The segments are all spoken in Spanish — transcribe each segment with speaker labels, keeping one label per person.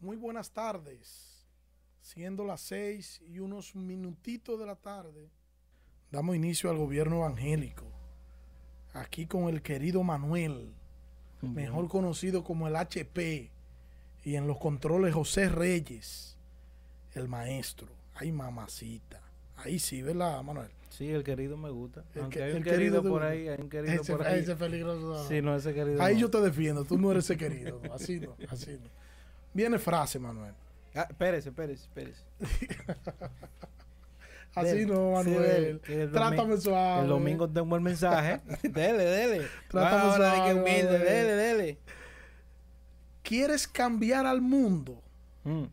Speaker 1: Muy buenas tardes. Siendo las seis y unos minutitos de la tarde, damos inicio al gobierno evangélico. Aquí con el querido Manuel, mejor conocido como el HP, y en los controles José Reyes, el maestro. Ay, mamacita. Ahí sí, ¿verdad, Manuel?
Speaker 2: Sí, el querido me gusta.
Speaker 1: El
Speaker 2: Aunque
Speaker 1: que-
Speaker 2: hay un
Speaker 1: querido
Speaker 2: por ahí, hay un querido
Speaker 1: Ese,
Speaker 2: por ahí.
Speaker 1: ese peligroso.
Speaker 2: Sí, no, ese querido.
Speaker 1: Ahí
Speaker 2: no.
Speaker 1: yo te defiendo, tú no eres ese querido. Así no, así no. Viene frase, Manuel.
Speaker 2: Ah, espérese, espérese, espérese.
Speaker 1: Así
Speaker 2: Dele.
Speaker 1: no,
Speaker 2: Sí,
Speaker 1: Manuel.
Speaker 2: dele,
Speaker 1: Trátame suave.
Speaker 2: El domingo tengo el mensaje. dele, dele.
Speaker 1: Trátame
Speaker 2: Ahora de que
Speaker 1: suave,
Speaker 2: humilde, dele, dele.
Speaker 1: ¿Quieres cambiar al mundo?
Speaker 2: Mm.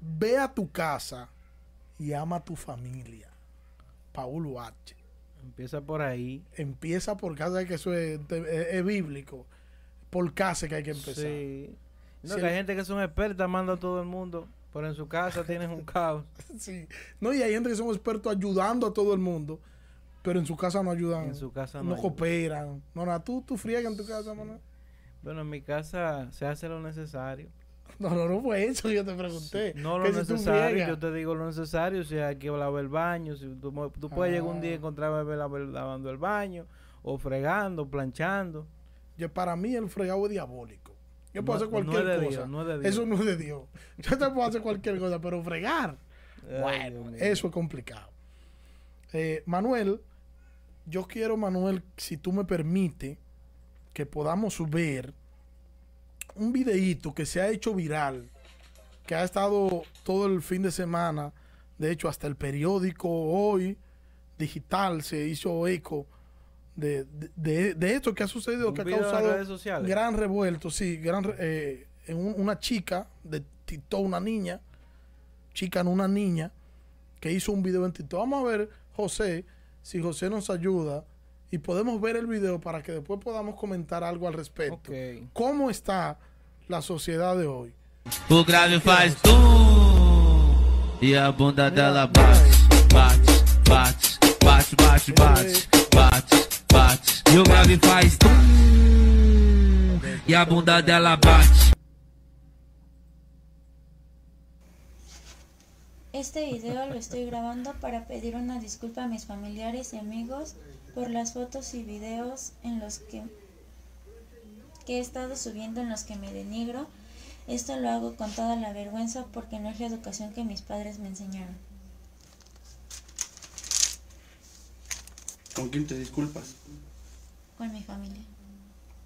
Speaker 1: Ve a tu casa y ama a tu familia. Paul H.
Speaker 2: Empieza por ahí.
Speaker 1: Empieza por casa, que eso es, es- es bíblico. Por casa que hay que empezar.
Speaker 2: Sí. No,
Speaker 1: Si
Speaker 2: que hay
Speaker 1: el-
Speaker 2: gente que son expertas, manda a todo el mundo. Pero en su casa tienes un caos.
Speaker 1: Sí. No, y hay gente que son expertos ayudando a todo el mundo, pero en su casa no ayudan.
Speaker 2: En su casa no
Speaker 1: no,
Speaker 2: ayudan.
Speaker 1: cooperan. No, no, tú, tú friegas en tu casa, Manuel.
Speaker 2: Bueno, en mi casa se hace lo necesario.
Speaker 1: No, no, no fue eso que yo te pregunté.
Speaker 2: No lo
Speaker 1: si
Speaker 2: necesario, yo te digo lo necesario, si hay que lavar el baño, si tú, tú puedes llegar un día y
Speaker 1: Ah.
Speaker 2: encontrar a bebé lav- lavando el baño, o fregando, planchando.
Speaker 1: Yo, para mí el fregado es diabólico. Yo
Speaker 2: No-
Speaker 1: puedo hacer
Speaker 2: no es
Speaker 1: cualquier
Speaker 2: de
Speaker 1: cosa.
Speaker 2: Dios, no es de Dios.
Speaker 1: Eso no es de Dios. Yo te puedo hacer cualquier cosa, pero fregar,
Speaker 2: Ay,
Speaker 1: bueno, eso es complicado. Eh, Manuel, yo quiero, Manuel, si tú me permites, que podamos ver un videíto que se ha hecho viral, que ha estado todo el fin de semana, de hecho hasta el periódico hoy digital se hizo eco de, de, de- de esto que ha sucedido,
Speaker 2: Un
Speaker 1: que ha causado gran revuelto, sí, gran eh, en un- una chica de TikTok, una niña, chica en una niña, que hizo un video en TikTok. Vamos a ver, José, si José nos ayuda y podemos ver el video para que después podamos comentar algo al respecto. ¿Cómo está la sociedad de hoy?
Speaker 3: O grave faz tum e a bunda dela bate, bate, bate, bate, bate, bate, bate, bate. E o grave faz tum e a bunda dela bate.
Speaker 4: Este video lo estoy grabando para pedir una disculpa a mis familiares y amigos por las fotos y videos en los que, que he estado subiendo en los que me denigro. Esto lo hago con toda la vergüenza porque no es la educación que mis padres me enseñaron.
Speaker 5: ¿Con quién te disculpas?
Speaker 4: Con mi familia,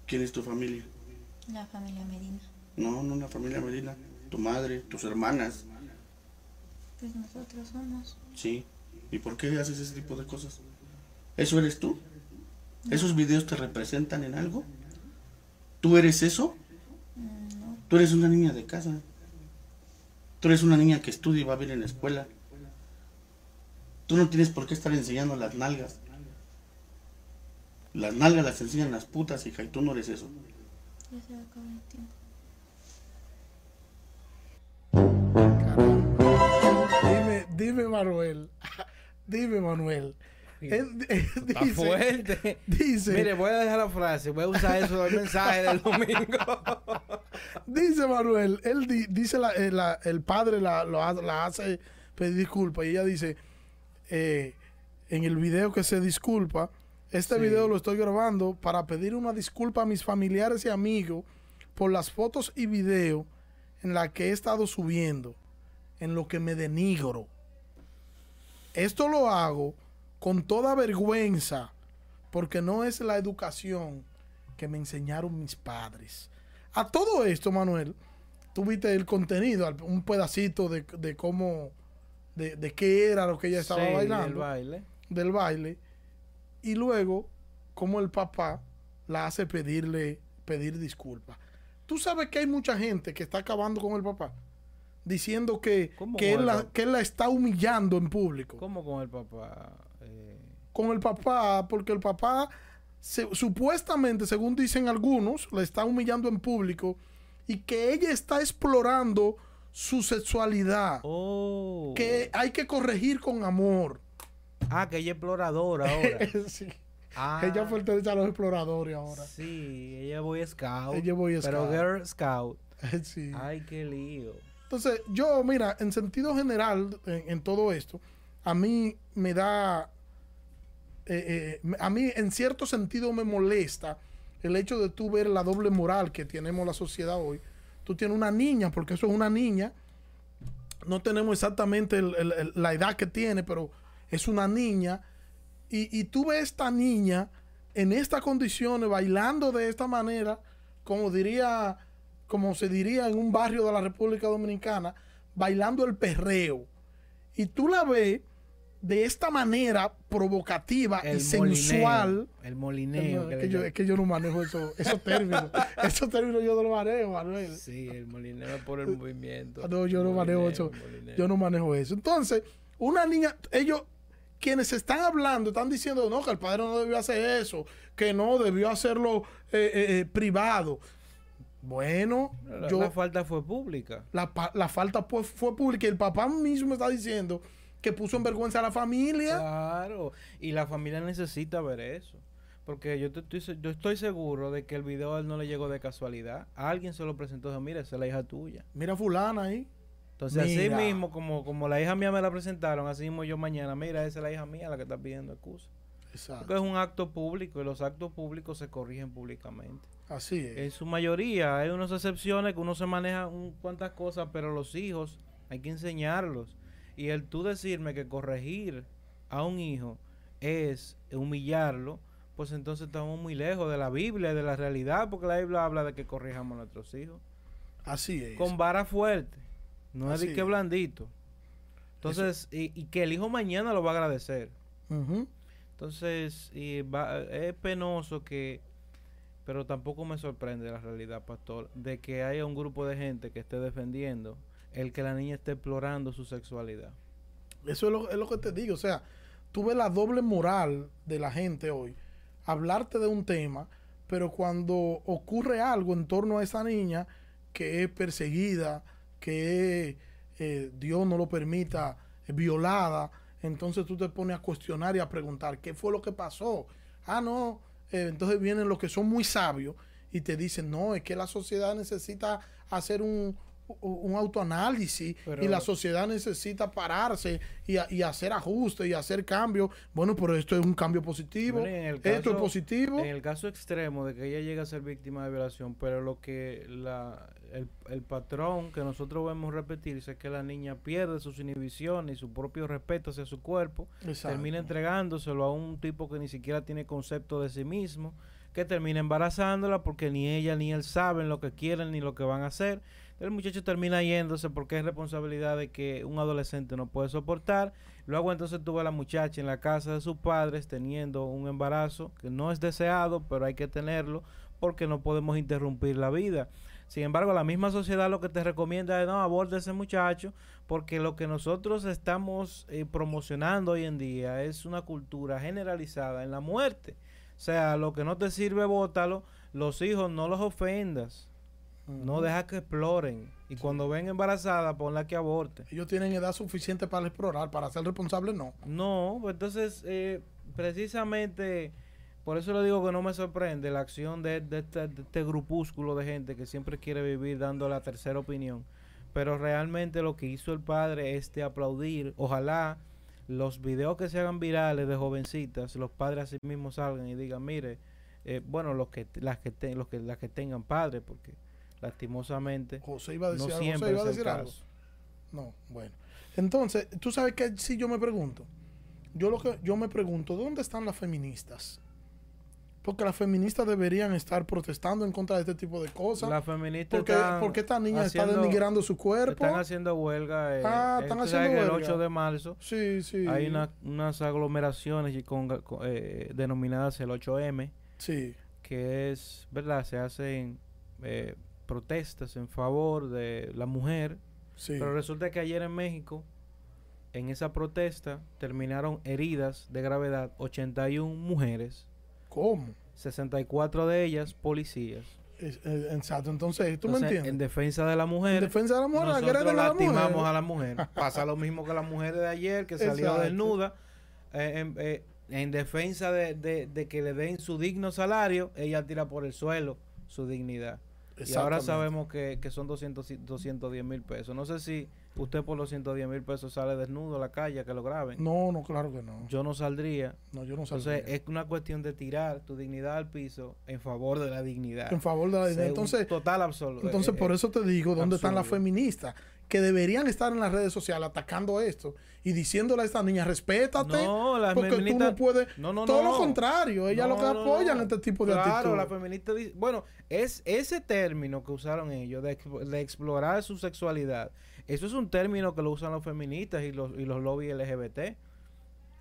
Speaker 5: ¿Quién es tu familia?
Speaker 4: la familia Medina.
Speaker 5: No, no la familia Medina. Tu madre, tus hermanas.
Speaker 4: Pues nosotros somos.
Speaker 5: Sí. ¿Y por qué haces ese tipo de cosas? ¿Eso eres tú? ¿Esos videos te representan en algo? ¿Tú eres eso?
Speaker 4: Mm,
Speaker 5: Tú eres una niña de casa. Tú eres una niña que estudia y va bien en la escuela. Tú no tienes por qué estar enseñando las nalgas. Las nalgas las enseñan las putas, hija, y tú no eres eso.
Speaker 4: ya se acabó el tiempo.
Speaker 1: Dime, dime Manuel, dime Manuel.
Speaker 2: Está
Speaker 1: dice,
Speaker 2: fuerte.
Speaker 1: dice,
Speaker 2: Mire, voy a dejar la frase, voy a usar eso del mensaje del domingo.
Speaker 1: Dice Manuel, él di- dice la- eh, la- el padre la, lo la hace pedir disculpas y ella dice eh, en el video que se disculpa, este
Speaker 2: Sí.
Speaker 1: video lo estoy grabando para pedir una disculpa a mis familiares y amigos por las fotos y videos en las que he estado subiendo, en lo que me denigro. Esto lo hago con toda vergüenza porque no es la educación que me enseñaron mis padres. A todo esto, Manuel, tuviste el contenido, un pedacito de, de cómo, de, de qué era lo que ella estaba
Speaker 2: Sí,
Speaker 1: bailando,
Speaker 2: el baile.
Speaker 1: del baile, y luego cómo el papá la hace pedirle, pedir disculpas. Tú sabes que hay mucha gente que está acabando con el papá, diciendo que,
Speaker 2: ¿Cómo
Speaker 1: que, él la, que él la está humillando en público
Speaker 2: ¿Cómo con el papá? Eh,
Speaker 1: con el papá, porque el papá se- supuestamente, según dicen algunos, le está humillando en público y que ella está explorando su sexualidad,
Speaker 2: oh.
Speaker 1: que hay que corregir con amor.
Speaker 2: Ah, que ella es exploradora ahora.
Speaker 1: Sí.
Speaker 2: Ah,
Speaker 1: Ella pertenece a los exploradores ahora.
Speaker 2: Sí, ella es Boy Scout.
Speaker 1: Ella es Boy
Speaker 2: Pero
Speaker 1: Scout.
Speaker 2: Girl Scout.
Speaker 1: Sí.
Speaker 2: Ay, qué lío.
Speaker 1: Entonces, yo, mira, en sentido general, en, en todo esto, a mí me da, eh, eh, a mí en cierto sentido me molesta el hecho de tú ver la doble moral que tenemos la sociedad hoy. Tú tienes una niña, porque eso es una niña, no tenemos exactamente la edad que tiene, pero es una niña, y, y tú ves esta niña en estas condiciones, bailando de esta manera, como diría, como se diría en un barrio de la República Dominicana, bailando el perreo. Y tú la ves de esta manera provocativa y sensual.
Speaker 2: El molineo. Que
Speaker 1: es, que yo, es que yo no manejo eso- esos términos. esos términos yo no los manejo, Manuel.
Speaker 2: Sí, el molineo por el movimiento.
Speaker 1: No, yo no manejo eso.
Speaker 2: molineo.
Speaker 1: Yo no manejo eso. Entonces, una niña, ellos, quienes están hablando, están diciendo, no, que el padre no debió hacer eso, que no, debió hacerlo eh, eh, eh, privado. Bueno,
Speaker 2: La,
Speaker 1: yo,
Speaker 2: la falta fue pública.
Speaker 1: la, falta pues, fue pública y el papá mismo está diciendo que puso en vergüenza a la familia.
Speaker 2: Claro, y la familia necesita ver eso. Porque yo, te estoy, yo estoy seguro de que el video a él no le llegó de casualidad. A alguien se lo presentó y dijo, mira, esa es la hija tuya.
Speaker 1: Mira fulana ahí.
Speaker 2: Entonces,
Speaker 1: Mira.
Speaker 2: así mismo, como, como la hija mía me la presentaron, así mismo yo mañana, mira, esa es la hija mía la que está pidiendo excusa.
Speaker 1: Exacto.
Speaker 2: Porque es un acto público y los actos públicos se corrigen públicamente.
Speaker 1: Así es.
Speaker 2: En su mayoría, hay unas excepciones que uno se maneja un cuantas cosas, pero los hijos hay que enseñarlos. Y el tú decirme que corregir a un hijo es humillarlo, pues entonces estamos muy lejos de la Biblia y de la realidad, porque la Biblia habla de que corrijamos a nuestros hijos.
Speaker 1: Así es.
Speaker 2: Con vara fuerte, no es
Speaker 1: Así
Speaker 2: de que
Speaker 1: es.
Speaker 2: blandito. Entonces, y, y que el hijo mañana lo va a agradecer. Entonces, y va- es penoso que, pero tampoco me sorprende la realidad, pastor, de que haya un grupo de gente que esté defendiendo el que la niña esté explorando su sexualidad.
Speaker 1: Eso es lo, lo que te digo. O sea, tú ves la doble moral de la gente hoy. Hablarte de un tema, pero cuando ocurre algo en torno a esa niña que es perseguida, que eh, Dios no lo permita, violada, entonces tú te pones a cuestionar y a preguntar, ¿qué fue lo que pasó? Ah, no. eh, entonces vienen los que son muy sabios y te dicen, no, es que la sociedad necesita hacer un, un autoanálisis
Speaker 2: Pero-
Speaker 1: y la sociedad necesita pararse y, y hacer ajustes y hacer cambios. Bueno, pero esto es un cambio positivo.
Speaker 2: En el
Speaker 1: esto es positivo.
Speaker 2: En el caso extremo de que ella llegue a ser víctima de violación, pero lo que la, el, el patrón que nosotros vemos repetirse es que la niña pierde sus inhibiciones y su propio respeto hacia su cuerpo,
Speaker 1: Exacto.
Speaker 2: termina entregándoselo a un tipo que ni siquiera tiene concepto de sí mismo, que termina embarazándola porque ni ella ni él saben lo que quieren ni lo que van a hacer. El muchacho termina yéndose porque es responsabilidad de que un adolescente no puede soportar. Luego entonces tuvo a la muchacha en la casa de sus padres teniendo un embarazo que no es deseado, pero hay que tenerlo porque no podemos interrumpir la vida. Sin embargo, la misma sociedad lo que te recomienda es no aborde ese muchacho, porque lo que nosotros estamos eh, promocionando hoy en día es una cultura generalizada en la muerte. O sea, lo que no te sirve, bótalo. Los hijos no los ofendas. No deja que exploren. Y cuando ven embarazada, ponla que aborte.
Speaker 1: Ellos tienen edad suficiente para explorar, para ser responsables, no.
Speaker 2: No, pues entonces, eh, precisamente, por eso le digo que no me sorprende la acción de, de este, de este grupúsculo de gente que siempre quiere vivir dando la tercera opinión. Pero realmente lo que hizo el padre es de aplaudir. Ojalá los videos que se hagan virales de jovencitas, los padres así mismos salgan y digan, mire, eh, bueno, los que, las que, te- los que, las que tengan padres, porque lastimosamente
Speaker 1: José iba a decir
Speaker 2: no
Speaker 1: algo.
Speaker 2: siempre
Speaker 1: José iba a decir algo.
Speaker 2: caso.
Speaker 1: No, bueno. Entonces, tú sabes que si yo me pregunto, yo lo que yo me pregunto, ¿dónde están las feministas? Porque las feministas deberían estar protestando en contra de este tipo de cosas.
Speaker 2: Las feministas
Speaker 1: porque,
Speaker 2: están
Speaker 1: porque esta niña
Speaker 2: haciendo-
Speaker 1: está denigrando su cuerpo.
Speaker 2: Están haciendo huelga. eh,
Speaker 1: Ah, están haciendo
Speaker 2: que el
Speaker 1: huelga.
Speaker 2: 8 de marzo
Speaker 1: Sí, sí.
Speaker 2: hay una- unas aglomeraciones y con, con, eh, denominadas el 8M,
Speaker 1: Sí,
Speaker 2: que es, ¿verdad? Se hacen eh, protestas en favor de la mujer.
Speaker 1: sí.
Speaker 2: Pero resulta que ayer en México, en esa protesta, terminaron heridas de gravedad 81 mujeres,
Speaker 1: ¿Cómo?
Speaker 2: 64 de ellas policías.
Speaker 1: Exacto. Entonces, ¿tú
Speaker 2: Entonces,
Speaker 1: me entiendes?
Speaker 2: En defensa de la mujer.
Speaker 1: En defensa de la mujer,
Speaker 2: nosotros
Speaker 1: la
Speaker 2: lastimamos
Speaker 1: mujer.
Speaker 2: a la mujer. Pasa lo mismo que la mujer de ayer que salió
Speaker 1: Exacto.
Speaker 2: desnuda. eh, en, eh, en defensa de, de- de que le den su digno salario, ella tira por el suelo su dignidad. Y ahora sabemos que, que son 200, y- 210 mil pesos. No sé si usted por los 110 mil pesos sale desnudo a la calle a que lo graben.
Speaker 1: No, no, claro que no.
Speaker 2: Yo no saldría.
Speaker 1: No, yo no
Speaker 2: Entonces
Speaker 1: saldría.
Speaker 2: es una cuestión de tirar tu dignidad al piso en favor de la dignidad.
Speaker 1: en favor de la
Speaker 2: un
Speaker 1: Entonces,
Speaker 2: total absoluto.
Speaker 1: entonces
Speaker 2: Eh,
Speaker 1: por
Speaker 2: eh,
Speaker 1: eso te digo, ¿dónde están las feministas? Que deberían estar en las redes sociales atacando esto y diciéndole a esta niña, respétate,
Speaker 2: No, las
Speaker 1: porque tú no
Speaker 2: feministas-
Speaker 1: puedes...
Speaker 2: No, no,
Speaker 1: Todo lo contrario, ellas lo que apoyan este tipo de
Speaker 2: claro,
Speaker 1: actitudes.
Speaker 2: la feminista dice, bueno, es ese término que usaron ellos de, de explorar su sexualidad. Eso es un término que lo usan los feministas y los y los lobbies LGBT.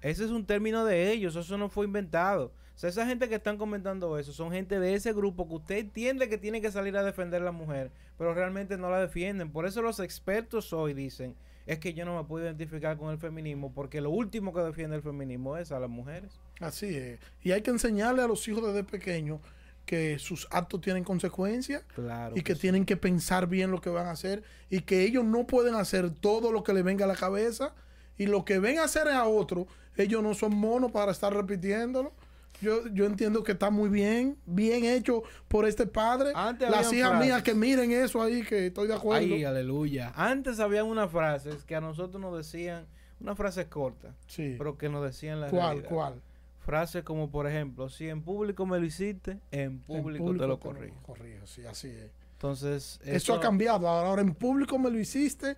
Speaker 2: Ese es un término de ellos, eso no fue inventado. Sea, esa gente que están comentando eso son gente de ese grupo que usted entiende que tiene que salir a defender a la mujer, pero realmente no la defienden. Por eso los expertos hoy dicen, es que yo no me puedo identificar con el feminismo porque lo último que defiende el feminismo es a las mujeres.
Speaker 1: Así es. Y hay que enseñarle a los hijos desde pequeños que sus actos tienen consecuencias
Speaker 2: Claro.
Speaker 1: y que tienen que pensar bien lo que van a hacer y que ellos no pueden hacer todo lo que les venga a la cabeza y lo que ven a hacer a otro, ellos no son monos para estar repitiéndolo. Yo, yo entiendo que está muy bien, bien hecho por este padre.
Speaker 2: Antes
Speaker 1: Las hijas
Speaker 2: frases.
Speaker 1: mías que miren eso ahí, que estoy de acuerdo.
Speaker 2: Ay, aleluya. Antes habían unas frases que a nosotros nos decían, unas frases cortas,
Speaker 1: sí.
Speaker 2: pero que nos decían la
Speaker 1: ¿Cuál,
Speaker 2: realidad.
Speaker 1: cuál?
Speaker 2: Frases como, por ejemplo, si en público me lo hiciste, en
Speaker 1: En
Speaker 2: público, te lo corrijo.
Speaker 1: corrijo, sí, así es.
Speaker 2: Entonces,
Speaker 1: Eso ha cambiado. Ahora, ahora en público me lo hiciste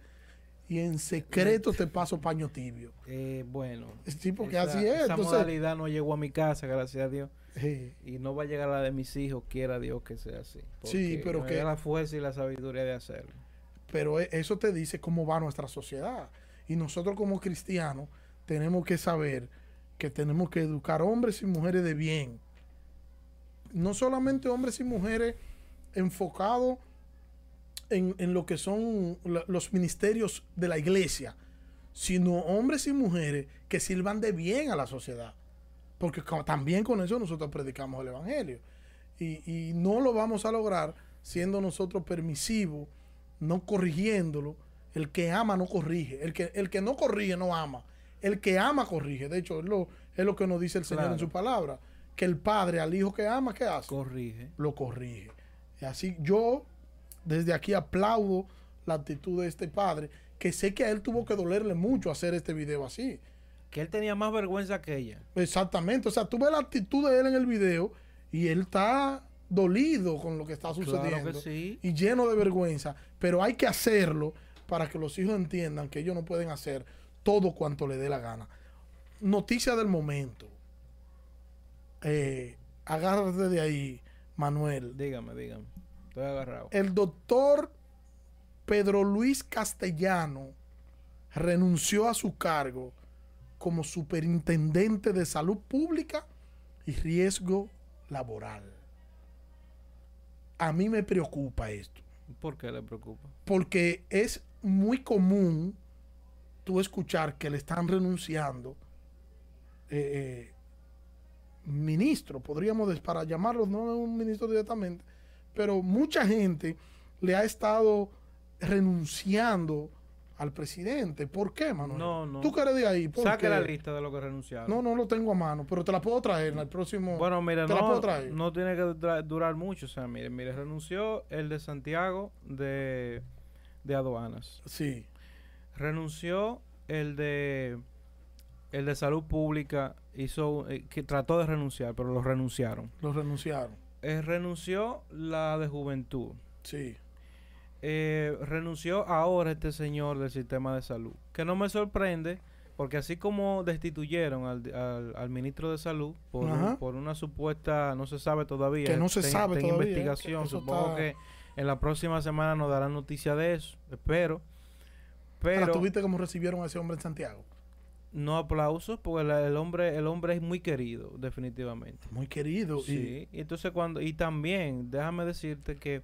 Speaker 1: y en secreto te paso paño tibio.
Speaker 2: eh, bueno.
Speaker 1: Sí, porque
Speaker 2: esa-
Speaker 1: así es.
Speaker 2: Esa
Speaker 1: Entonces,
Speaker 2: modalidad no llegó a mi casa, gracias a Dios.
Speaker 1: sí.
Speaker 2: Y no va a llegar a la de mis hijos, quiera Dios que sea así.
Speaker 1: Sí, pero que-
Speaker 2: la fuerza y la sabiduría de hacerlo.
Speaker 1: pero e- eso te dice cómo va nuestra sociedad. Y nosotros como cristianos tenemos que saber que tenemos que educar hombres y mujeres de bien. No solamente hombres y mujeres enfocados en, en lo que son la- los ministerios de la iglesia, sino hombres y mujeres que sirvan de bien a la sociedad. Porque también con eso nosotros predicamos el Evangelio. Y, y no lo vamos a lograr siendo nosotros permisivos, no corrigiéndolo. El que ama no corrige. El que, el que no corrige no ama. El que ama corrige. De hecho, es lo, es lo que nos dice el Señor en su palabra. Que el padre al hijo que ama, ¿qué hace?
Speaker 2: Corrige.
Speaker 1: lo corrige. Y así yo desde aquí aplaudo la actitud de este padre, que sé que a él tuvo que dolerle mucho hacer este video así.
Speaker 2: Que él tenía más vergüenza que ella.
Speaker 1: Exactamente, o sea, tú ves la actitud de él en el video y él está dolido con lo que está sucediendo
Speaker 2: Claro que sí.
Speaker 1: y lleno de vergüenza, pero hay que hacerlo para que los hijos entiendan que ellos no pueden hacer todo cuanto le dé la gana. Noticia del momento. Eh, agárrate de ahí, Manuel.
Speaker 2: Dígame, dígame. Estoy agarrado.
Speaker 1: El doctor Pedro Luis Castellano renunció a su cargo como superintendente de salud pública y riesgo laboral. A mí me preocupa esto,
Speaker 2: ¿Por qué le preocupa?
Speaker 1: porque es muy común tú escuchar que le están renunciando eh, eh, ministros, podríamos para llamarlos, no un ministro directamente, pero mucha gente le ha estado renunciando al presidente. ¿Por qué, Manuel?
Speaker 2: No, no.
Speaker 1: ¿Tú qué eres de ahí? ¿Por
Speaker 2: Saque
Speaker 1: qué?
Speaker 2: la lista de lo que renunciaron.
Speaker 1: No, no lo tengo a mano, pero te la puedo traer en el próximo.
Speaker 2: Bueno, mire,
Speaker 1: te la puedo
Speaker 2: no,
Speaker 1: traer.
Speaker 2: no tiene que dura- durar mucho. O sea, mire, mire, renunció el de Santiago de, de aduanas.
Speaker 1: Sí,
Speaker 2: Renunció el de el de salud pública. Hizo eh, que trató de renunciar, pero lo renunciaron.
Speaker 1: lo renunciaron.
Speaker 2: Eh, renunció la de juventud.
Speaker 1: Sí.
Speaker 2: Eh, renunció ahora este señor del sistema de salud. Que no me sorprende, porque así como destituyeron al, al- al ministro de salud por, un- por una supuesta, no se sabe todavía,
Speaker 1: Que no se sabe todavía,
Speaker 2: investigación.
Speaker 1: que
Speaker 2: Supongo
Speaker 1: está-
Speaker 2: que en la próxima semana nos darán noticia de eso, espero.
Speaker 1: Ahora,
Speaker 2: Pero
Speaker 1: ¿tú viste cómo recibieron a ese hombre en Santiago?
Speaker 2: No aplausos, porque la- el hombre, el hombre es muy querido, definitivamente.
Speaker 1: Muy querido. y-
Speaker 2: Sí, y entonces cuando y también déjame decirte que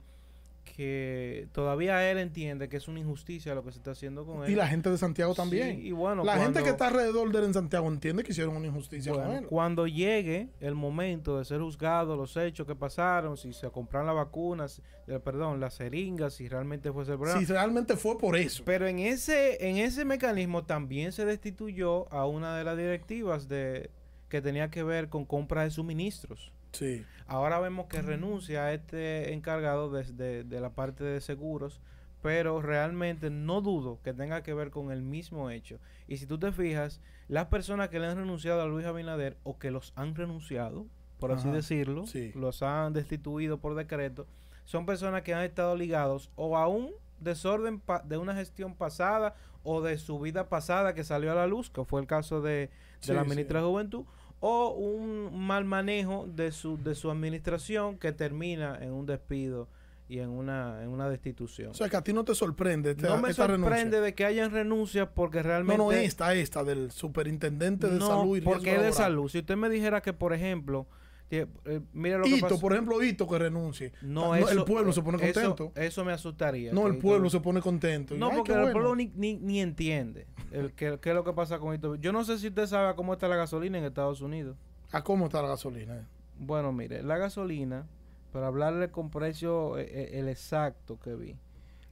Speaker 2: que todavía él entiende que es una injusticia lo que se está haciendo con él.
Speaker 1: Y la gente de Santiago
Speaker 2: Sí,
Speaker 1: también.
Speaker 2: y bueno,
Speaker 1: la gente que está alrededor de él en Santiago entiende que hicieron una injusticia
Speaker 2: bueno,
Speaker 1: con él.
Speaker 2: cuando llegue el momento de ser juzgado, los hechos que pasaron, si se compraron las vacunas, eh, perdón, las jeringas, si realmente fue ese programa.
Speaker 1: Si realmente fue por eso.
Speaker 2: Pero en ese en ese mecanismo también se destituyó a una de las directivas de que tenía que ver con compra de suministros.
Speaker 1: Sí.
Speaker 2: Ahora vemos que renuncia a este encargado de, de- de la parte de seguros, pero realmente no dudo que tenga que ver con el mismo hecho. Y si tú te fijas, las personas que le han renunciado a Luis Abinader o que los han renunciado, por así decirlo,
Speaker 1: sí.
Speaker 2: los han destituido por decreto, son personas que han estado ligados o a un desorden pa- de una gestión pasada o de su vida pasada que salió a la luz, que fue el caso de, de
Speaker 1: Sí,
Speaker 2: la
Speaker 1: sí.
Speaker 2: ministra de Juventud, o un mal manejo de su, de su administración que termina en un despido y en una, en una destitución.
Speaker 1: O sea, que a ti no te sorprende esta,
Speaker 2: no me
Speaker 1: esta
Speaker 2: sorprende
Speaker 1: renuncia.
Speaker 2: de que hayan renuncias porque
Speaker 1: No,
Speaker 2: realmente...
Speaker 1: no, esta, esta, del superintendente de
Speaker 2: No,
Speaker 1: salud y
Speaker 2: porque es de salud. Si usted me dijera que, por ejemplo, eh, mire lo que
Speaker 1: Hito,
Speaker 2: pasó-
Speaker 1: por ejemplo, Hito que renuncie.
Speaker 2: No, eso-
Speaker 1: el pueblo se pone
Speaker 2: eso-
Speaker 1: contento.
Speaker 2: Eso, me asustaría.
Speaker 1: no,
Speaker 2: que
Speaker 1: el
Speaker 2: Hito-
Speaker 1: pueblo se pone contento.
Speaker 2: No,
Speaker 1: ay,
Speaker 2: porque el
Speaker 1: bueno.
Speaker 2: pueblo ni, ni, ni entiende el, qué, qué es lo que pasa con esto. Yo no sé si usted sabe cómo está la gasolina en Estados Unidos.
Speaker 1: ¿A cómo está la gasolina?
Speaker 2: Bueno, mire, la gasolina, para hablarle con precio eh, eh, el exacto que vi,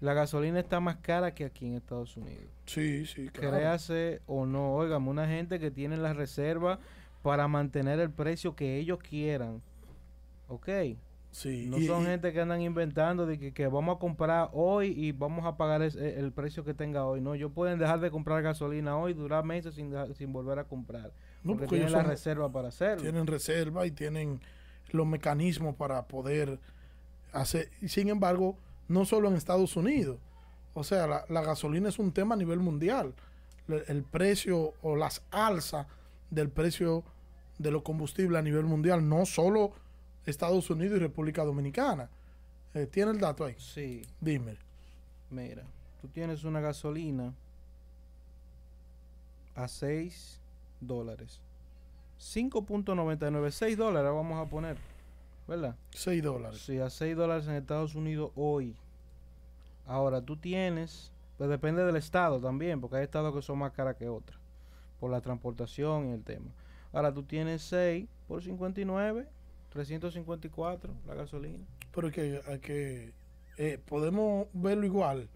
Speaker 2: la gasolina está más cara que aquí en Estados Unidos.
Speaker 1: Sí, sí, claro.
Speaker 2: Créase o no, óigame, una gente que tiene la reserva para mantener el precio que ellos quieran. ¿Ok?
Speaker 1: Sí,
Speaker 2: No
Speaker 1: y-
Speaker 2: son
Speaker 1: y-
Speaker 2: gente que andan inventando de que, que vamos a comprar hoy y vamos a pagar es- eh, el precio que tenga hoy. No, ellos pueden dejar de comprar gasolina hoy, durar meses sin, sin volver a comprar.
Speaker 1: No,
Speaker 2: porque,
Speaker 1: porque
Speaker 2: tienen
Speaker 1: ellos
Speaker 2: la
Speaker 1: son-
Speaker 2: reserva para hacerlo.
Speaker 1: tienen reserva y tienen los mecanismos para poder hacer. y Sin embargo, no solo en Estados Unidos. O sea, la, la gasolina es un tema a nivel mundial. Le- El precio o las alzas del precio de los combustibles a nivel mundial, no solo Estados Unidos y República Dominicana. Eh, ¿Tiene el dato ahí?
Speaker 2: Sí,
Speaker 1: Dime.
Speaker 2: mira, tú tienes una gasolina a 6 dólares. 5.99, 6 dólares vamos a poner, ¿verdad?
Speaker 1: 6 dólares.
Speaker 2: Sí, a 6 dólares en Estados Unidos hoy. Ahora, tú tienes, pues depende del estado también, porque hay estados que son más caras que otros, por la transportación y el tema. Ahora, tú tienes 6 por 59, 354 la gasolina.
Speaker 1: Pero que, hay que eh, podemos verlo igual,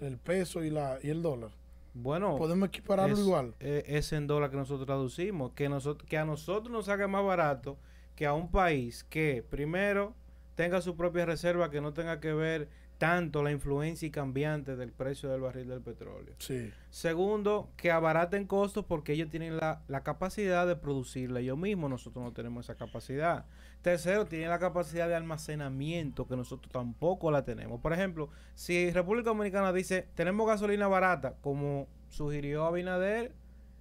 Speaker 1: el peso y, la, y el dólar.
Speaker 2: Bueno,
Speaker 1: Podemos equipararlo
Speaker 2: es,
Speaker 1: igual.
Speaker 2: eh, es en dólar que nosotros traducimos, que, nosotros, que a nosotros nos salga más barato que a un país que primero tenga su propia reserva, que no tenga que ver tanto la influencia y cambiante del precio del barril del petróleo.
Speaker 1: Sí.
Speaker 2: Segundo, que abaraten costos porque ellos tienen la, la capacidad de producirla ellos mismos, nosotros no tenemos esa capacidad. Tercero, tienen la capacidad de almacenamiento que nosotros tampoco la tenemos. Por ejemplo, si República Dominicana dice, tenemos gasolina barata, como sugirió Abinader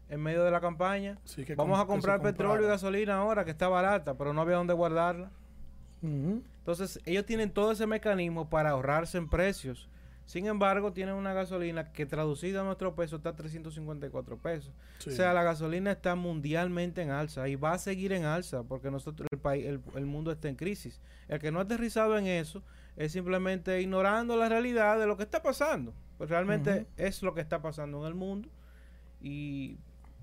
Speaker 2: en medio de la campaña,
Speaker 1: Sí, que
Speaker 2: vamos a comprar petróleo y gasolina ahora que está barata, pero no había dónde guardarla. Entonces, ellos tienen todo ese mecanismo para ahorrarse en precios. Sin embargo, tienen una gasolina que traducida a nuestro peso está a 354 pesos.
Speaker 1: Sí.
Speaker 2: O sea, la gasolina está mundialmente en alza y va a seguir en alza porque nosotros el país, el, el mundo está en crisis. El que no ha aterrizado en eso es simplemente ignorando la realidad de lo que está pasando. Pues realmente es lo que está pasando en el mundo y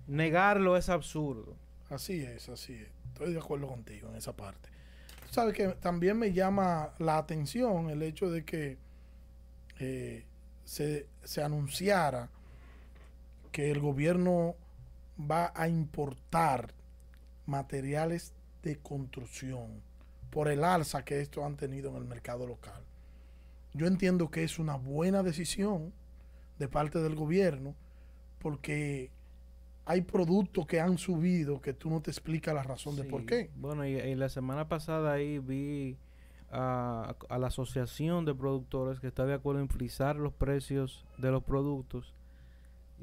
Speaker 2: negarlo es absurdo.
Speaker 1: Así es, así es. Estoy de acuerdo contigo en esa parte. Sabes que también me llama la atención el hecho de que eh, se, se anunciara que el gobierno va a importar materiales de construcción por el alza que estos han tenido en el mercado local. Yo entiendo que es una buena decisión de parte del gobierno porque hay productos que han subido que tú no te explicas la razón de por qué.
Speaker 2: Bueno, y, y la semana pasada ahí vi a, a la asociación de productores que está de acuerdo en frisar los precios de los productos.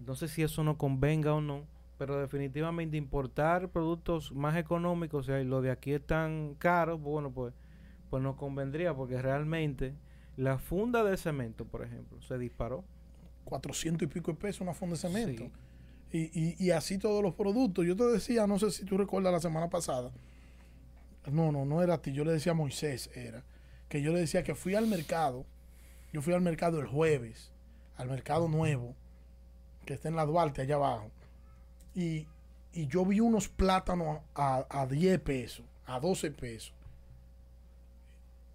Speaker 2: No sé si eso no convenga o no, pero definitivamente importar productos más económicos, o sea, y lo de aquí es tan caro, bueno, pues, pues nos convendría porque realmente la funda de cemento, por ejemplo, se disparó.
Speaker 1: 400 y pico de pesos una funda de cemento.
Speaker 2: Sí.
Speaker 1: Y, y- así todos los productos. Yo te decía, no sé si tú recuerdas la semana pasada. No, no, no era a ti. Yo le decía a Moisés, era. Que yo le decía que fui al mercado. Yo fui al mercado el jueves. Al mercado nuevo. Que está en la Duarte, allá abajo. Y, y yo vi unos plátanos a, a 10 pesos. A 12 pesos.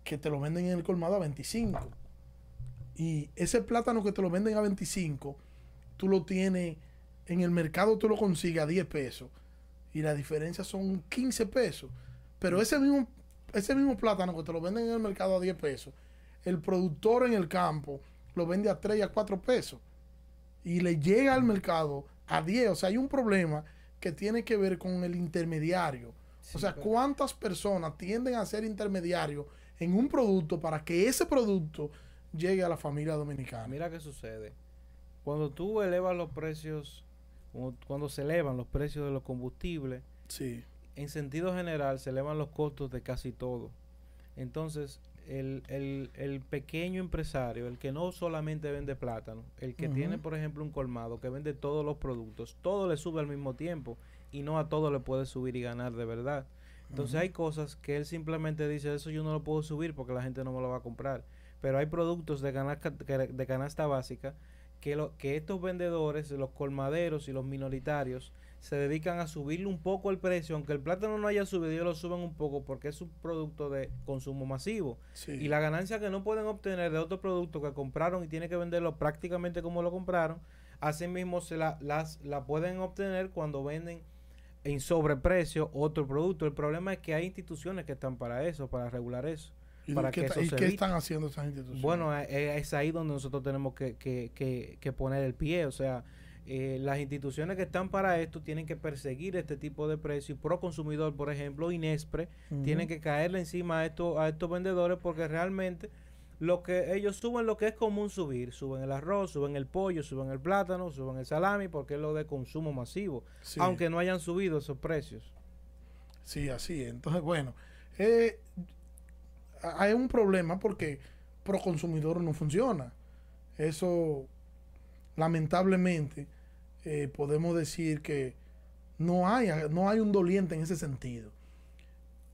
Speaker 1: Que te lo venden en el colmado a 25. Y ese plátano que te lo venden a 25, tú lo tienes en el mercado, tú lo consigues a 10 pesos. Y la diferencia son 15 pesos. Pero ese mismo ese mismo plátano que te lo venden en el mercado a 10 pesos, el productor en el campo lo vende a 3 y a 4 pesos. Y le llega al mercado a 10. O sea, hay un problema que tiene que ver con el intermediario. o sea, ¿cuántas personas tienden a ser intermediarios en un producto para que ese producto llegue a la familia dominicana?
Speaker 2: Mira qué sucede. Cuando tú elevas los precios, cuando- cuando se elevan los precios de los combustibles,
Speaker 1: Sí.
Speaker 2: en sentido general se elevan los costos de casi todo. Entonces, el, el- el pequeño empresario, el que no solamente vende plátano, el que tiene, por ejemplo, un colmado que vende todos los productos, todo le sube al mismo tiempo y no a todo le puede subir y ganar de verdad. Entonces hay cosas que él simplemente dice, eso yo no lo puedo subir porque la gente no me lo va a comprar. Pero hay productos de canasta, de canasta básica que, lo, que estos vendedores, los colmaderos y los minoritarios, se dedican a subirle un poco el precio, aunque el plátano no haya subido, ellos lo suben un poco porque es un producto de consumo masivo.
Speaker 1: Sí.
Speaker 2: Y la ganancia que no pueden obtener de otro producto que compraron y tienen que venderlo prácticamente como lo compraron, así mismo se la, las, la pueden obtener cuando venden en sobreprecio otro producto. El problema es que hay instituciones que están para eso, para regular eso.
Speaker 1: ¿Y,
Speaker 2: para
Speaker 1: qué,
Speaker 2: que
Speaker 1: ta-
Speaker 2: eso
Speaker 1: y
Speaker 2: se
Speaker 1: qué
Speaker 2: evite.
Speaker 1: están haciendo estas instituciones?
Speaker 2: Bueno, eh, eh, es ahí donde nosotros tenemos que, que- que- que poner el pie. O sea, eh, las instituciones que están para esto tienen que perseguir este tipo de precios. Pro consumidor, por ejemplo, Inespre, tienen que caerle encima a estos, a estos vendedores porque realmente lo que ellos suben lo que es común subir. Suben el arroz, suben el pollo, suben el plátano, suben el salami porque es lo de consumo masivo.
Speaker 1: Sí.
Speaker 2: Aunque no hayan subido esos precios.
Speaker 1: Sí, así es. Entonces, bueno, eh, hay un problema porque pro consumidor no funciona. Eso, lamentablemente, eh, podemos decir que no hay, no hay un doliente en ese sentido.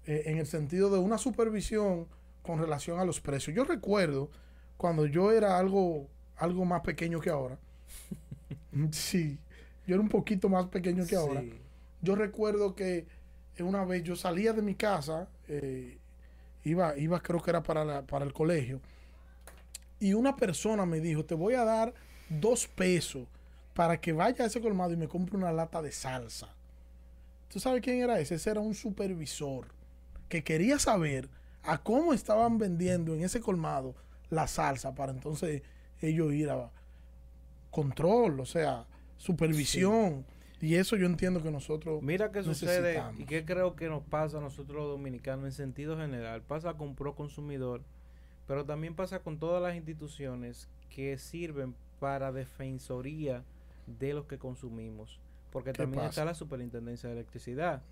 Speaker 1: Eh, en el sentido de una supervisión con relación a los precios. Yo recuerdo cuando yo era algo, algo más pequeño que ahora. sí, yo era un poquito más pequeño que ahora.
Speaker 2: Sí.
Speaker 1: Yo recuerdo que una vez yo salía de mi casa, eh, iba, iba creo que era para, la- para el colegio, y una persona me dijo, te voy a dar dos pesos para que vaya a ese colmado y me compre una lata de salsa. ¿Tú sabes quién era ese? Ese era un supervisor que quería saber a cómo estaban vendiendo en ese colmado la salsa para entonces ellos ir a control, o sea, supervisión. Y eso yo entiendo que nosotros
Speaker 2: Mira qué sucede y qué creo que nos pasa a nosotros los dominicanos en sentido general. Pasa con Pro Consumidor, pero también pasa con todas las instituciones que sirven para defensoría de los que consumimos. Porque
Speaker 1: ¿Qué
Speaker 2: también
Speaker 1: pasa?
Speaker 2: está la Superintendencia de Electricidad.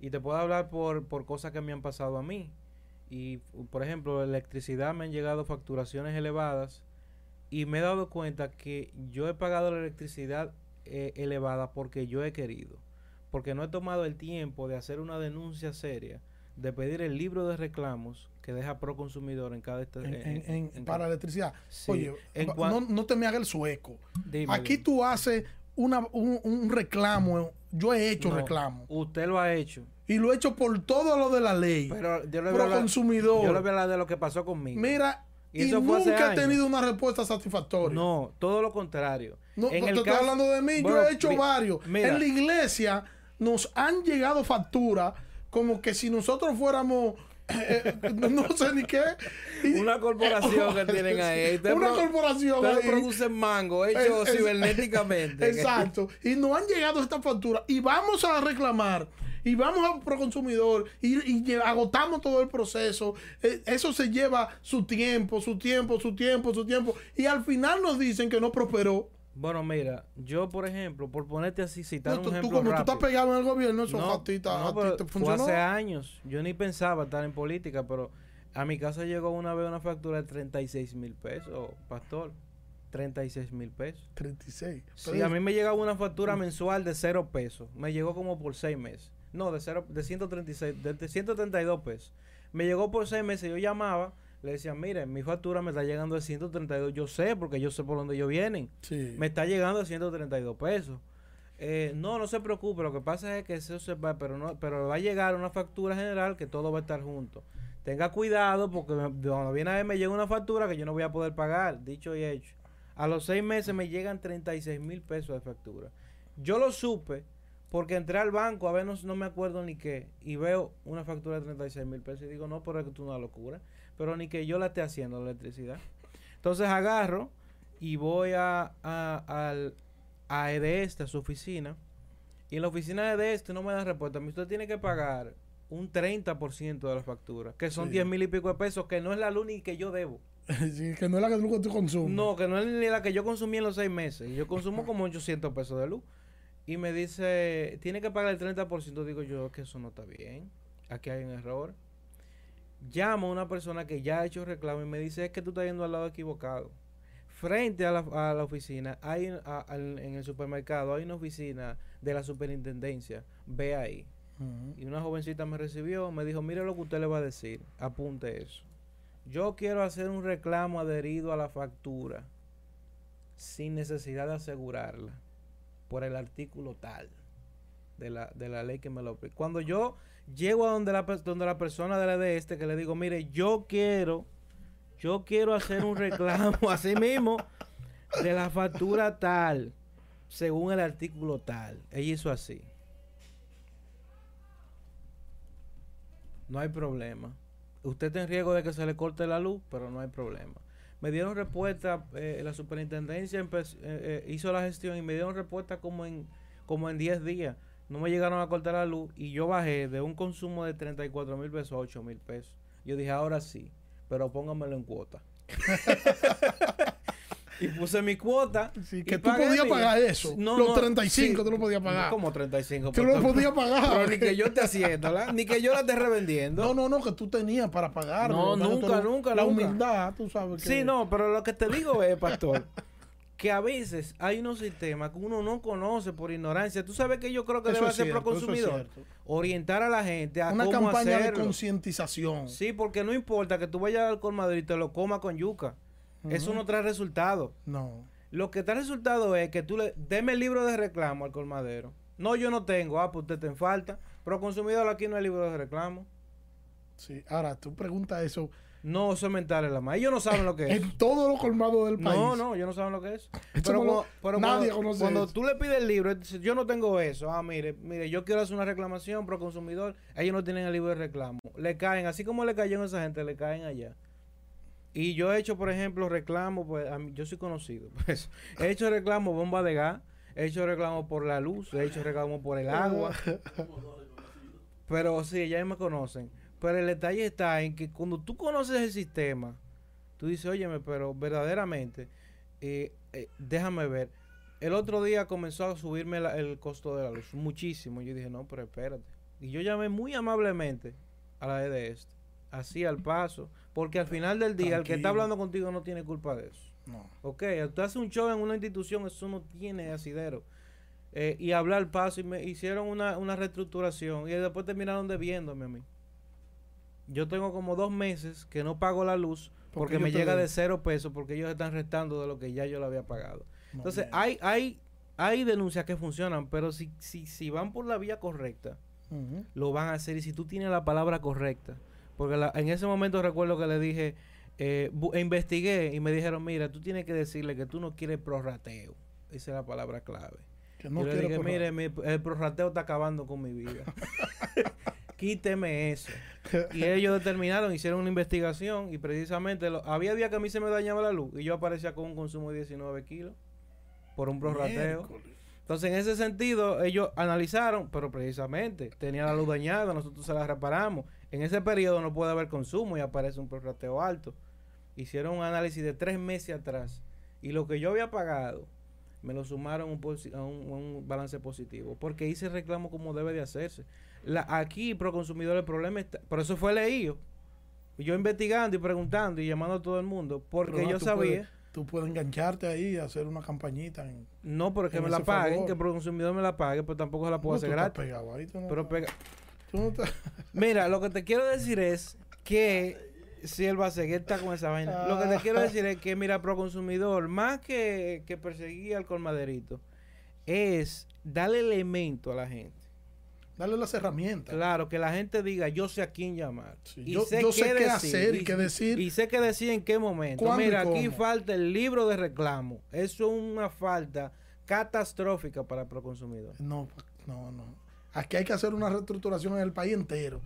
Speaker 2: Y te puedo hablar por, por cosas que me han pasado a mí. Y, por ejemplo, electricidad me han llegado facturaciones elevadas y me he dado cuenta que yo he pagado la electricidad eh, elevada porque yo he querido. Porque no he tomado el tiempo de hacer una denuncia seria, de pedir el libro de reclamos que deja pro consumidor en cada... esta-
Speaker 1: En-
Speaker 2: en-
Speaker 1: para electricidad.
Speaker 2: Sí.
Speaker 1: Oye, no, no te me hagas el sueco.
Speaker 2: Dime,
Speaker 1: Aquí
Speaker 2: dime.
Speaker 1: tú haces una, un, un reclamo. Yo he hecho
Speaker 2: No,
Speaker 1: reclamo.
Speaker 2: Usted lo ha hecho.
Speaker 1: Y lo he hecho por todo lo de la ley.
Speaker 2: Pero yo le voy a
Speaker 1: pro
Speaker 2: hablar-
Speaker 1: consumidor.
Speaker 2: Yo le voy a hablar de lo que pasó conmigo.
Speaker 1: Mira,
Speaker 2: Y
Speaker 1: y,
Speaker 2: eso fue hace
Speaker 1: nunca he
Speaker 2: años.
Speaker 1: tenido una respuesta satisfactoria.
Speaker 2: No, todo lo contrario.
Speaker 1: No,
Speaker 2: En
Speaker 1: te
Speaker 2: el
Speaker 1: estoy
Speaker 2: caso-
Speaker 1: hablando de mí.
Speaker 2: Bueno,
Speaker 1: yo he hecho
Speaker 2: mi-
Speaker 1: varios.
Speaker 2: mira.
Speaker 1: En la iglesia nos han llegado facturas como que si nosotros fuéramos. eh, eh, no sé ni qué. Y-
Speaker 2: Una corporación que tienen ahí.
Speaker 1: Una
Speaker 2: pro-
Speaker 1: corporación ahí.
Speaker 2: producen mango hecho
Speaker 1: es-
Speaker 2: cibernéticamente.
Speaker 1: Exacto. Y nos han llegado estas facturas y vamos a reclamar. Y vamos a Proconsumidor y, y agotamos todo el proceso. Eh, eso se lleva su tiempo, su tiempo, su tiempo, su tiempo. Y al final nos dicen que no prosperó.
Speaker 2: Bueno, mira, yo por ejemplo, por ponerte así, citar
Speaker 1: No,
Speaker 2: un
Speaker 1: tú, tú
Speaker 2: ejemplo
Speaker 1: como tú
Speaker 2: rápido.
Speaker 1: estás pegado en el gobierno, eso
Speaker 2: No,
Speaker 1: a ti, ta-
Speaker 2: no, pero fue hace años. Yo ni pensaba estar en política, pero a mi casa llegó una vez una factura de 36 mil pesos, pastor. 36 mil pesos.
Speaker 1: 36.
Speaker 2: Sí, a mí me llegaba una factura mensual de cero pesos. Me llegó como por seis meses. No, de cero, de 136, de, de 132 pesos. Me llegó por seis meses. Yo llamaba, le decía, mire, mi factura me está llegando de 132. Yo sé, porque yo sé por dónde ellos vienen.
Speaker 1: Sí.
Speaker 2: Me está llegando de 132 pesos. Eh, no, no se preocupe. Lo que pasa es que eso se va, pero no, pero va a llegar una factura general que todo va a estar junto. Tenga cuidado porque me- cuando viene a ver me llega una factura que yo no voy a poder pagar. Dicho y hecho. A los seis meses me llegan 36 mil pesos de factura. Yo lo supe Porque entré al banco, a ver, no, no me acuerdo ni qué, y veo una factura de 36 mil pesos y digo, no, pero es que tú una locura. Pero ni que yo la esté haciendo la electricidad. Entonces agarro y voy a, a, al, a EDESTE, a su oficina. Y en la oficina de EDESTE no me dan respuesta. Usted tiene que pagar un 30% de la factura, que son
Speaker 1: Sí.
Speaker 2: 10 mil y pico de pesos, que no es la luz ni que yo debo.
Speaker 1: Sí, que no es la que tú, consumes.
Speaker 2: No, que no es ni la que yo consumí en los seis meses. Yo consumo como 800 pesos de luz. Y me dice, tiene que pagar el 30%. Digo yo que eso no está bien. Aquí hay un error. Llamo a una persona que ya ha hecho reclamo y me dice, es que tú estás yendo al lado equivocado. Frente a la, a la oficina, hay a- en el supermercado, hay una oficina de la superintendencia. Ve ahí. Y una jovencita me recibió, me dijo, mire lo que usted le va a decir, apunte eso. Yo quiero hacer un reclamo adherido a la factura sin necesidad de asegurarla por el artículo tal de la, de la ley que me lo. Cuando yo llego a donde la, donde la persona de la de este que le digo, mire, yo quiero, yo quiero hacer un reclamo así mismo de la factura tal, según el artículo tal. Ella hizo así. No hay problema. Usted está en riesgo de que se le corte la luz, pero no hay problema. Me dieron respuesta, eh, la superintendencia eh, eh, hizo la gestión y me dieron respuesta como en como en 10 días. No me llegaron a cortar la luz y yo bajé de un consumo de 34 mil pesos a 8 mil pesos. Yo dije, ahora sí, pero póngamelo en cuota. y puse mi cuota.
Speaker 1: Sí,
Speaker 2: y
Speaker 1: que tú podías pagar eso. Los 35 tú lo podías pagar.
Speaker 2: No, como 35.
Speaker 1: Tú
Speaker 2: tampoco-
Speaker 1: podías pagar.
Speaker 2: Pero ni que yo esté haciéndola, ni que yo la esté revendiendo.
Speaker 1: No, no, no, que tú tenías para pagar.
Speaker 2: No, nunca, nunca,
Speaker 1: La humildad, tú sabes que...
Speaker 2: Sí, no, pero lo que te digo es, pastor, que a veces hay unos sistemas que uno no conoce por ignorancia. Tú sabes que yo creo que
Speaker 1: Eso
Speaker 2: debe ser
Speaker 1: cierto,
Speaker 2: pro
Speaker 1: es
Speaker 2: consumidor. Orientar a la gente a
Speaker 1: Una
Speaker 2: cómo
Speaker 1: campaña de concientización.
Speaker 2: Sí, porque no importa que tú vayas al colmadero y te lo comas con yuca. Eso no trae resultado.
Speaker 1: No.
Speaker 2: Lo que trae resultado es que tú le deme el libro de reclamo al colmadero. No, yo no tengo. Ah, pues usted te en falta. Pero consumidor aquí no hay libro de reclamo.
Speaker 1: Sí. Ahora, tú preguntas eso
Speaker 2: No, eso es mental la más. Ellos no saben lo que es.
Speaker 1: en todos los colmados del país.
Speaker 2: No, no, ellos no saben lo que es. Pero,
Speaker 1: no lo-
Speaker 2: pero
Speaker 1: nadie
Speaker 2: cuando,
Speaker 1: conoce
Speaker 2: cuando
Speaker 1: eso.
Speaker 2: tú le pides el libro, yo no tengo eso. Ah, mire, mire, yo quiero hacer una reclamación pro consumidor. Ellos no tienen el libro de reclamo. Le caen, así como le cayó a esa gente, le caen allá. Y yo he hecho, por ejemplo, reclamo, pues a mí- yo soy conocido. por eso. He hecho reclamo bomba de gas, he hecho reclamo por la luz, he hecho reclamo por el agua. Pero sí, ya me conocen. Pero el detalle está en que cuando tú conoces el sistema, tú dices, óyeme, pero verdaderamente, eh, eh, déjame ver. El otro día comenzó a subirme la- el costo de la luz, muchísimo. Yo dije, no, pero espérate. Y yo llamé muy amablemente a la de este, así al paso, porque al final del día, el que está hablando contigo no tiene culpa de eso.
Speaker 1: No.
Speaker 2: Ok, tú haces un show en una institución, eso no tiene asidero. Eh, y hablar paso y me hicieron una, una reestructuración y después terminaron debiéndome a mí. Yo tengo como dos meses que no pago la luz porque,
Speaker 1: Porque
Speaker 2: me llega de cero pesos porque ellos están restando de lo que ya yo le había pagado.
Speaker 1: No,
Speaker 2: Entonces,
Speaker 1: bien.
Speaker 2: hay, hay, hay denuncias que funcionan, pero si, si, si van por la vía correcta, lo van a hacer y si tú tienes la palabra correcta. Porque la- en ese momento recuerdo que le dije, eh, e investigué y me dijeron, mira, tú tienes que decirle que tú no quieres prorrateo. Esa es la palabra clave.
Speaker 1: Que no
Speaker 2: Yo le dije, mire, mi- el prorrateo está acabando con mi vida. Quíteme eso. Y ellos determinaron, hicieron una investigación y precisamente lo- había días que a mí se me dañaba la luz y yo aparecía con un consumo de 19 kilos por un prorrateo.
Speaker 1: Miércoles.
Speaker 2: Entonces, en ese sentido, ellos analizaron, pero precisamente tenía la luz dañada, nosotros se la reparamos. En ese periodo no puede haber consumo y aparece un prorrateo alto. Hicieron un análisis de tres meses atrás y lo que yo había pagado me lo sumaron un a un, balance positivo porque hice el reclamo como debe de hacerse. La, aquí, pro consumidor, el problema está. Por eso fue leído. Yo investigando y preguntando y llamando a todo el mundo porque yo sabía.
Speaker 1: puedes- tú puedes engancharte ahí y hacer una campañita. En,
Speaker 2: No, porque
Speaker 1: en
Speaker 2: me la paguen,
Speaker 1: favor.
Speaker 2: que el consumidor me la pague, pues tampoco se la puedo
Speaker 1: No,
Speaker 2: hacer gratis.
Speaker 1: pegado ahí, tú no
Speaker 2: Pero pega.
Speaker 1: Tú no estás-
Speaker 2: Mira, lo que te quiero decir es que si él va a seguir está con esa vaina. Lo que te quiero decir es que, mira, pro consumidor, más que, que perseguir al colmaderito, es darle elemento a la gente.
Speaker 1: Dale las herramientas.
Speaker 2: Claro, que la gente diga, yo sé a quién llamar.
Speaker 1: Sí, yo- yo sé qué hacer y qué decir.
Speaker 2: Y sé qué decir en qué momento.
Speaker 1: ¿Cuándo y
Speaker 2: Mira, aquí falta el libro de reclamo. Eso es una falta catastrófica para el proconsumidor.
Speaker 1: No, No, no. Aquí hay que hacer una reestructuración en el país entero.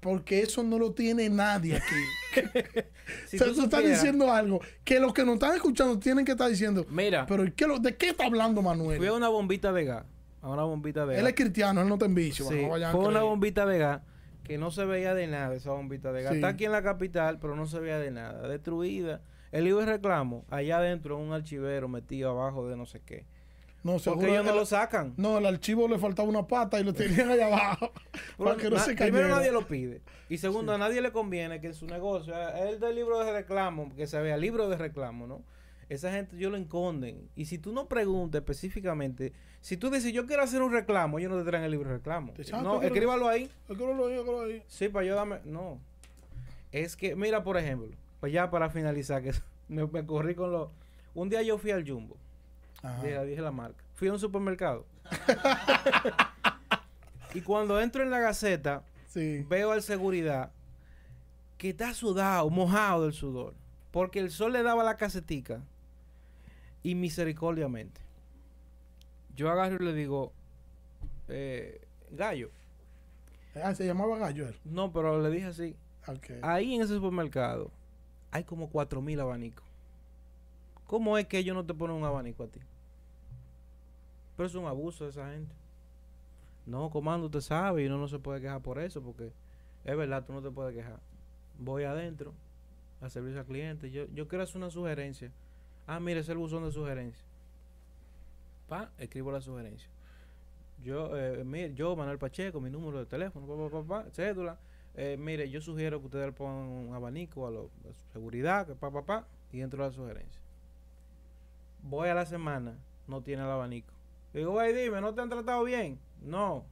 Speaker 1: Porque eso no lo tiene nadie aquí.
Speaker 2: Si
Speaker 1: o sea,
Speaker 2: tú
Speaker 1: tú estás diciendo algo que los que nos están escuchando tienen que estar diciendo.
Speaker 2: Mira,
Speaker 1: Pero ¿y qué lo- ¿de qué está hablando Manuel?
Speaker 2: fui a una bombita de gas. A una bombita de gas.
Speaker 1: Él es cristiano, él no está en vicio.
Speaker 2: Sí,
Speaker 1: no
Speaker 2: fue una bombita de gas que no se veía de nada, esa bombita de gas.
Speaker 1: Sí.
Speaker 2: Está aquí en la capital, pero no se veía de nada. Destruida. El libro de reclamo, allá adentro, en un archivero metido abajo de no sé qué.
Speaker 1: No,
Speaker 2: Porque
Speaker 1: seguro
Speaker 2: ellos no
Speaker 1: el-
Speaker 2: lo sacan.
Speaker 1: No, el archivo le faltaba una pata y lo tenían allá abajo. para que no
Speaker 2: Na-
Speaker 1: se
Speaker 2: primero
Speaker 1: cayera.
Speaker 2: nadie lo pide. Y segundo, a nadie le conviene que en su negocio, eh, el del libro de reclamo, que se vea libro de reclamo, ¿no? Esa gente yo lo enconden. Y si tú no preguntas específicamente, si tú dices yo quiero hacer un reclamo, ellos no te traen el libro de reclamo. No, escríbalo ahí.
Speaker 1: Yo creo lo- yo creo ahí.
Speaker 2: Sí, para yo dame. No. Es que, mira, por ejemplo, pues ya para finalizar, que me, me corrí con lo. Un día yo fui al Jumbo. Dije, dije la marca. Fui a un supermercado. y cuando entro en la gaceta,
Speaker 1: Sí.
Speaker 2: veo al seguridad que está sudado, mojado del sudor. Porque el sol le daba la casetica. Y misericordiamente. Yo agarro y le digo, eh, gallo.
Speaker 1: Ah, se llamaba Gallo él.
Speaker 2: No, pero le dije así. Ahí en ese supermercado hay como cuatro mil abanicos. ¿Cómo es que ellos no te ponen un abanico a ti? Pero es un abuso de esa gente. No, comando, usted sabe y uno no se puede quejar por eso porque es verdad, tú no te puedes quejar. Voy adentro a servicio al cliente. Yo, yo quiero hacer una sugerencia. Ah, mire, es el buzón de sugerencia. Pa, escribo la sugerencia. Yo, eh, mire, yo, Manuel Pacheco, mi número de teléfono, pa, pa, pa, pa, cédula. Eh, mire, yo sugiero que ustedes le pongan un abanico a la seguridad, que pa, pa, pa, y entro a la sugerencia. Voy a la semana, no tiene el abanico. Digo, güey, dime, ¿no te han tratado bien? No.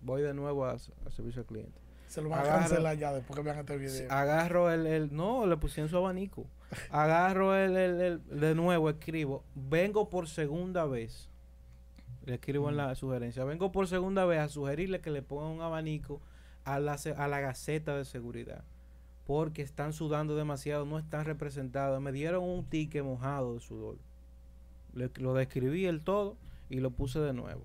Speaker 2: Voy de nuevo a, a servicio al cliente.
Speaker 1: Se lo van a
Speaker 2: Agarra-
Speaker 1: cancelar ya después que vean este video.
Speaker 2: Agarro el, el- no, le pusieron su abanico. Agarro el, el- el- de nuevo, escribo, vengo por segunda vez. Le escribo en la sugerencia, vengo por segunda vez a sugerirle que le pongan un abanico a la, a la gaceta de seguridad. Porque están sudando demasiado, no están representados. Me dieron un ticket mojado de sudor. Le- lo describí el todo y lo puse de nuevo.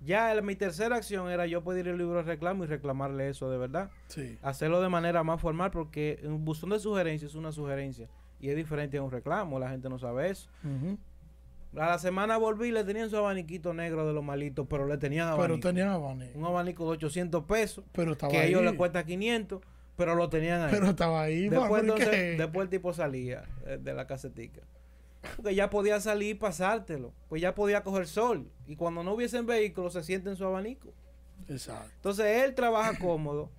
Speaker 2: Ya el- mi tercera acción era yo pedir el libro de reclamo y reclamarle eso de verdad
Speaker 1: Sí.
Speaker 2: hacerlo de manera más formal porque un buzón de sugerencias es una sugerencia y es diferente a un reclamo, la gente no sabe eso. A la semana volví y le tenían su abaniquito negro de los malitos, pero le tenían
Speaker 1: Pero
Speaker 2: abanico.
Speaker 1: tenían abanico.
Speaker 2: un abanico de 800 pesos,
Speaker 1: Pero estaba
Speaker 2: que a ellos les cuesta 500, pero lo tenían ahí.
Speaker 1: Pero estaba ahí.
Speaker 2: después,
Speaker 1: ¿por
Speaker 2: entonces, después el tipo salía eh, de la casetica. Porque ya podía salir y pasártelo. Pues ya podía coger sol. Y cuando no hubiesen vehículos, se siente en su abanico.
Speaker 1: Exacto.
Speaker 2: Entonces él trabaja cómodo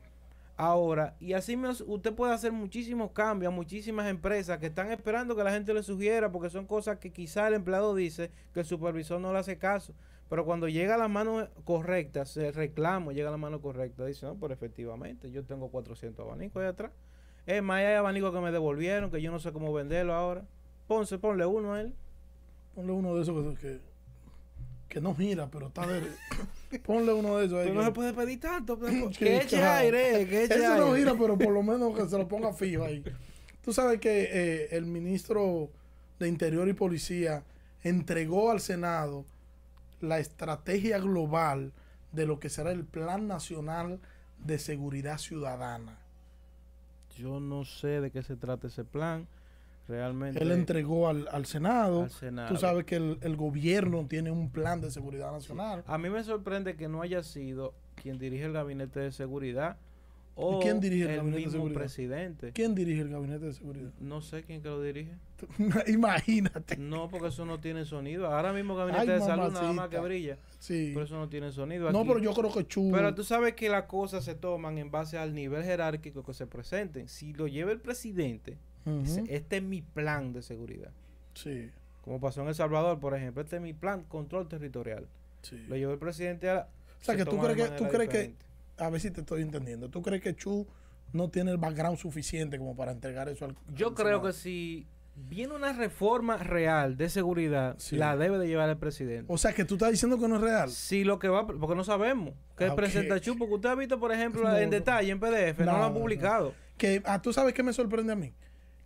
Speaker 2: ahora y así me- usted puede hacer muchísimos cambios a muchísimas empresas que están esperando que la gente le sugiera porque son cosas que quizá el empleado dice que el supervisor no le hace caso. Pero cuando llega a la mano correcta, el reclamo llega a la mano correcta, dice, no, pero efectivamente, yo tengo 400 abanicos ahí atrás. Es más, hay abanicos que me devolvieron, que yo no sé cómo venderlo ahora. Ponce, ponle uno a él.
Speaker 1: Ponle uno de esos que, que, no gira, pero está de... Ponle uno de esos. ahí
Speaker 2: Pero no
Speaker 1: que-
Speaker 2: se puede pedir tanto. pues, que eche aire, que eche
Speaker 1: Eso no
Speaker 2: aire.
Speaker 1: gira, pero por lo menos que se lo ponga fijo ahí. Tú sabes que eh, el ministro de Interior y Policía entregó al Senado la estrategia global de lo que será el Plan Nacional de Seguridad Ciudadana.
Speaker 2: Yo no sé de qué se trata ese plan. Realmente.
Speaker 1: Él entregó al, al Senado.
Speaker 2: Al Senado.
Speaker 1: Tú sabes que el, el gobierno tiene un plan de seguridad nacional.
Speaker 2: A mí me sorprende que no haya sido quien dirige el gabinete de seguridad o
Speaker 1: ¿Y quién dirige el
Speaker 2: el
Speaker 1: gabinete de seguridad?
Speaker 2: presidente.
Speaker 1: ¿Quién dirige el gabinete de seguridad?
Speaker 2: No sé quién que lo dirige.
Speaker 1: Imagínate.
Speaker 2: No, porque eso no tiene sonido. Ahora mismo el gabinete
Speaker 1: Ay,
Speaker 2: de salud nada más que brilla.
Speaker 1: Sí.
Speaker 2: Pero eso no tiene sonido.
Speaker 1: No, pero yo creo que Chu.
Speaker 2: Pero tú sabes que las cosas se toman en base al nivel jerárquico que se presenten. Si lo lleva el presidente, Este es mi plan de seguridad.
Speaker 1: Sí,
Speaker 2: Como pasó en El Salvador, por ejemplo. Este es mi plan control territorial.
Speaker 1: sí.
Speaker 2: Lo llevó el presidente a...
Speaker 1: O sea,
Speaker 2: se
Speaker 1: que tú crees que, tú crees que, a ver si te estoy entendiendo, tú crees que Chu no tiene el background suficiente como para entregar eso al
Speaker 2: Yo
Speaker 1: al
Speaker 2: creo
Speaker 1: Senado?
Speaker 2: que si viene una reforma real de seguridad,
Speaker 1: Sí.
Speaker 2: la debe de llevar el presidente.
Speaker 1: O sea, que tú estás diciendo que no es real.
Speaker 2: Si lo que va, porque no sabemos qué
Speaker 1: Ah,
Speaker 2: presenta Chu, porque usted ha visto, por ejemplo,
Speaker 1: No,
Speaker 2: en detalle en PDF, no,
Speaker 1: No,
Speaker 2: lo han
Speaker 1: no,
Speaker 2: publicado.
Speaker 1: Que, ah, tú sabes qué me sorprende a mí.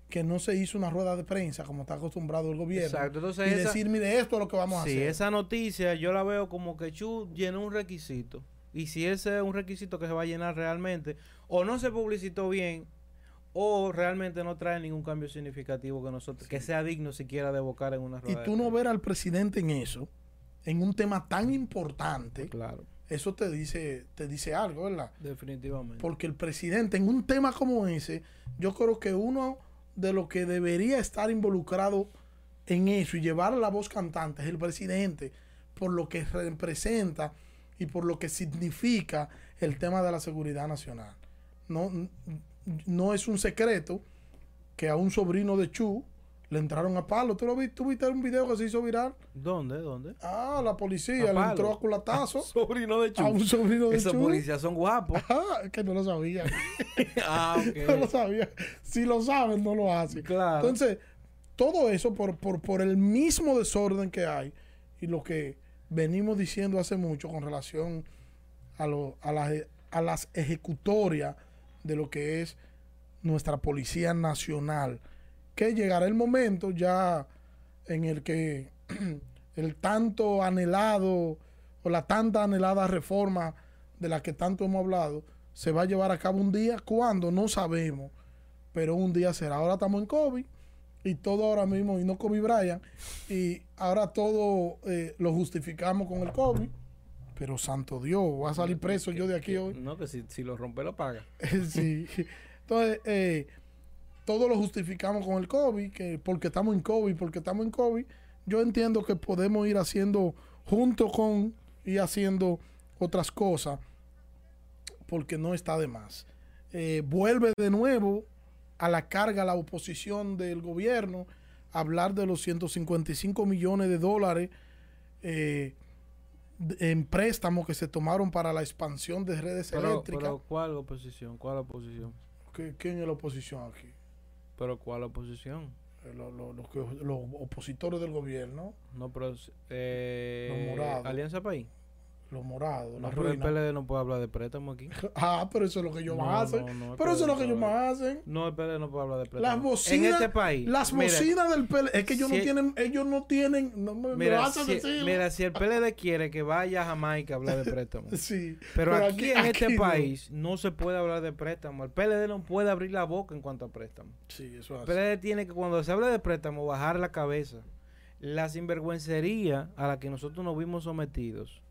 Speaker 1: Que no se hizo una rueda de prensa como está acostumbrado el gobierno.
Speaker 2: Exacto, entonces
Speaker 1: y
Speaker 2: esa-
Speaker 1: decir, mire, esto es lo que vamos a
Speaker 2: Sí,
Speaker 1: hacer.
Speaker 2: esa noticia yo la veo como que Chu llenó un requisito. Y si ese es un requisito que se va a llenar realmente, o no se publicitó bien, o realmente no trae ningún cambio significativo que nosotros, que sea digno siquiera de evocar en una
Speaker 1: Y
Speaker 2: rueda. de
Speaker 1: tú no ver al presidente en eso, en un tema tan importante,
Speaker 2: Claro,
Speaker 1: eso te dice, te dice algo, ¿verdad?
Speaker 2: definitivamente.
Speaker 1: Porque el presidente, en un tema como ese, yo creo que uno de los que debería estar involucrado en eso y llevar la voz cantante es el presidente, por lo que representa y por lo que significa el tema de la seguridad nacional. No, no es un secreto que a un sobrino de Chu le entraron a palo. ¿Tú, lo viste? ¿Tú viste un video que se hizo viral?
Speaker 2: ¿Dónde? ¿Dónde?
Speaker 1: Ah, la policía
Speaker 2: A
Speaker 1: le
Speaker 2: palo.
Speaker 1: entró a culatazo
Speaker 2: Sobrino de Chu.
Speaker 1: a un sobrino de
Speaker 2: Esos
Speaker 1: Chu.
Speaker 2: policías son guapos.
Speaker 1: Ah, es que no lo sabía.
Speaker 2: ah,
Speaker 1: no lo
Speaker 2: ok.
Speaker 1: sabía. Si lo saben, no lo hacen.
Speaker 2: Claro.
Speaker 1: Entonces, todo eso por, por, por el mismo desorden que hay y lo que venimos diciendo hace mucho con relación a, lo, a, las, a las ejecutorias de lo que es nuestra Policía Nacional. Que llegará el momento ya en el que el tanto anhelado o la tanta anhelada reforma de la que tanto hemos hablado se va a llevar a cabo un día. ¿Cuándo? No sabemos. Pero un día será. Ahora estamos en COVID y todo ahora mismo, y no Kobe Bryant, y ahora todo eh, lo justificamos con el COVID. Pero santo Dios, voy a salir preso yo de aquí hoy.
Speaker 2: No, que si, si lo rompe lo paga.
Speaker 1: sí. Entonces, eh, todo lo justificamos con el COVID, que porque estamos en COVID, porque estamos en COVID. Yo entiendo que podemos ir haciendo junto con y haciendo otras cosas, porque no está de más. Eh, vuelve de nuevo a la carga la oposición del gobierno, a hablar de los 155 millones de dólares eh, en préstamos que se tomaron para la expansión de redes
Speaker 2: Pero,
Speaker 1: eléctricas.
Speaker 2: pero ¿cuál oposición? ¿Cuál oposición?
Speaker 1: ¿Qué- ¿Quién es la oposición aquí?
Speaker 2: ¿Pero cuál oposición?
Speaker 1: Eh, lo- lo- los que- los opositores del gobierno,
Speaker 2: No, pero... Eh,
Speaker 1: Los morados.
Speaker 2: Alianza País.
Speaker 1: Los morados,
Speaker 2: No, pero el. PLD no puede hablar de préstamo aquí.
Speaker 1: Ah, pero eso es lo que ellos
Speaker 2: No,
Speaker 1: más hacen.
Speaker 2: no,
Speaker 1: pero eso es lo que
Speaker 2: PLD
Speaker 1: ellos
Speaker 2: no
Speaker 1: más hacen.
Speaker 2: No, el PLD no puede hablar de préstamo.
Speaker 1: Las bocinas,
Speaker 2: En este país.
Speaker 1: las
Speaker 2: mira,
Speaker 1: bocinas del PL, es que ellos no tienen, ellos no tienen, no me,
Speaker 2: Mira
Speaker 1: hacen
Speaker 2: si,
Speaker 1: decir.
Speaker 2: mira, si el PLD quiere que vaya a Jamaica a hablar de préstamo.
Speaker 1: Sí,
Speaker 2: Pero, aquí, en este
Speaker 1: aquí
Speaker 2: país no. se puede hablar de préstamo. El PLD no puede abrir la boca en cuanto a préstamo.
Speaker 1: Sí, eso es
Speaker 2: El. PLD tiene que, cuando se habla de préstamo, bajar la cabeza. La sinvergüencería a la que nosotros nos vimos sometidos,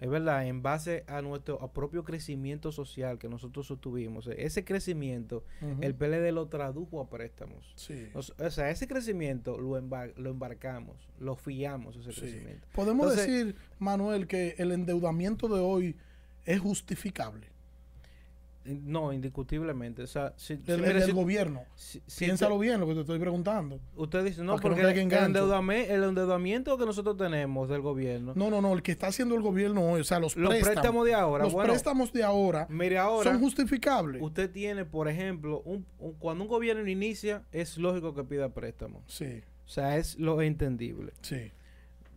Speaker 2: es verdad, en base a nuestro a propio crecimiento social que nosotros sostuvimos. Ese crecimiento, el PLD lo tradujo a préstamos.
Speaker 1: Sí.
Speaker 2: O sea, ese crecimiento lo, embar- lo embarcamos, lo fiamos ese
Speaker 1: Sí.
Speaker 2: crecimiento.
Speaker 1: Podemos
Speaker 2: Entonces-
Speaker 1: decir, Manuel, que el endeudamiento de hoy es justificable.
Speaker 2: No, indiscutiblemente. O sea, si, si-
Speaker 1: El,
Speaker 2: si-
Speaker 1: del gobierno. Piénsalo bien lo que te estoy preguntando.
Speaker 2: Usted dice, no, porque el,
Speaker 1: en gancho.
Speaker 2: endeudame- el endeudamiento que nosotros tenemos del gobierno,
Speaker 1: No, no, no, el que está haciendo el gobierno hoy, o sea, los,
Speaker 2: los
Speaker 1: préstamos,
Speaker 2: préstamos de ahora,
Speaker 1: los
Speaker 2: bueno,
Speaker 1: préstamos de ahora
Speaker 2: mire ahora,
Speaker 1: son justificables.
Speaker 2: usted tiene, por ejemplo, un, un- cuando un gobierno inicia, es lógico que pida préstamo.
Speaker 1: Sí,
Speaker 2: O sea, es lo entendible.
Speaker 1: sí.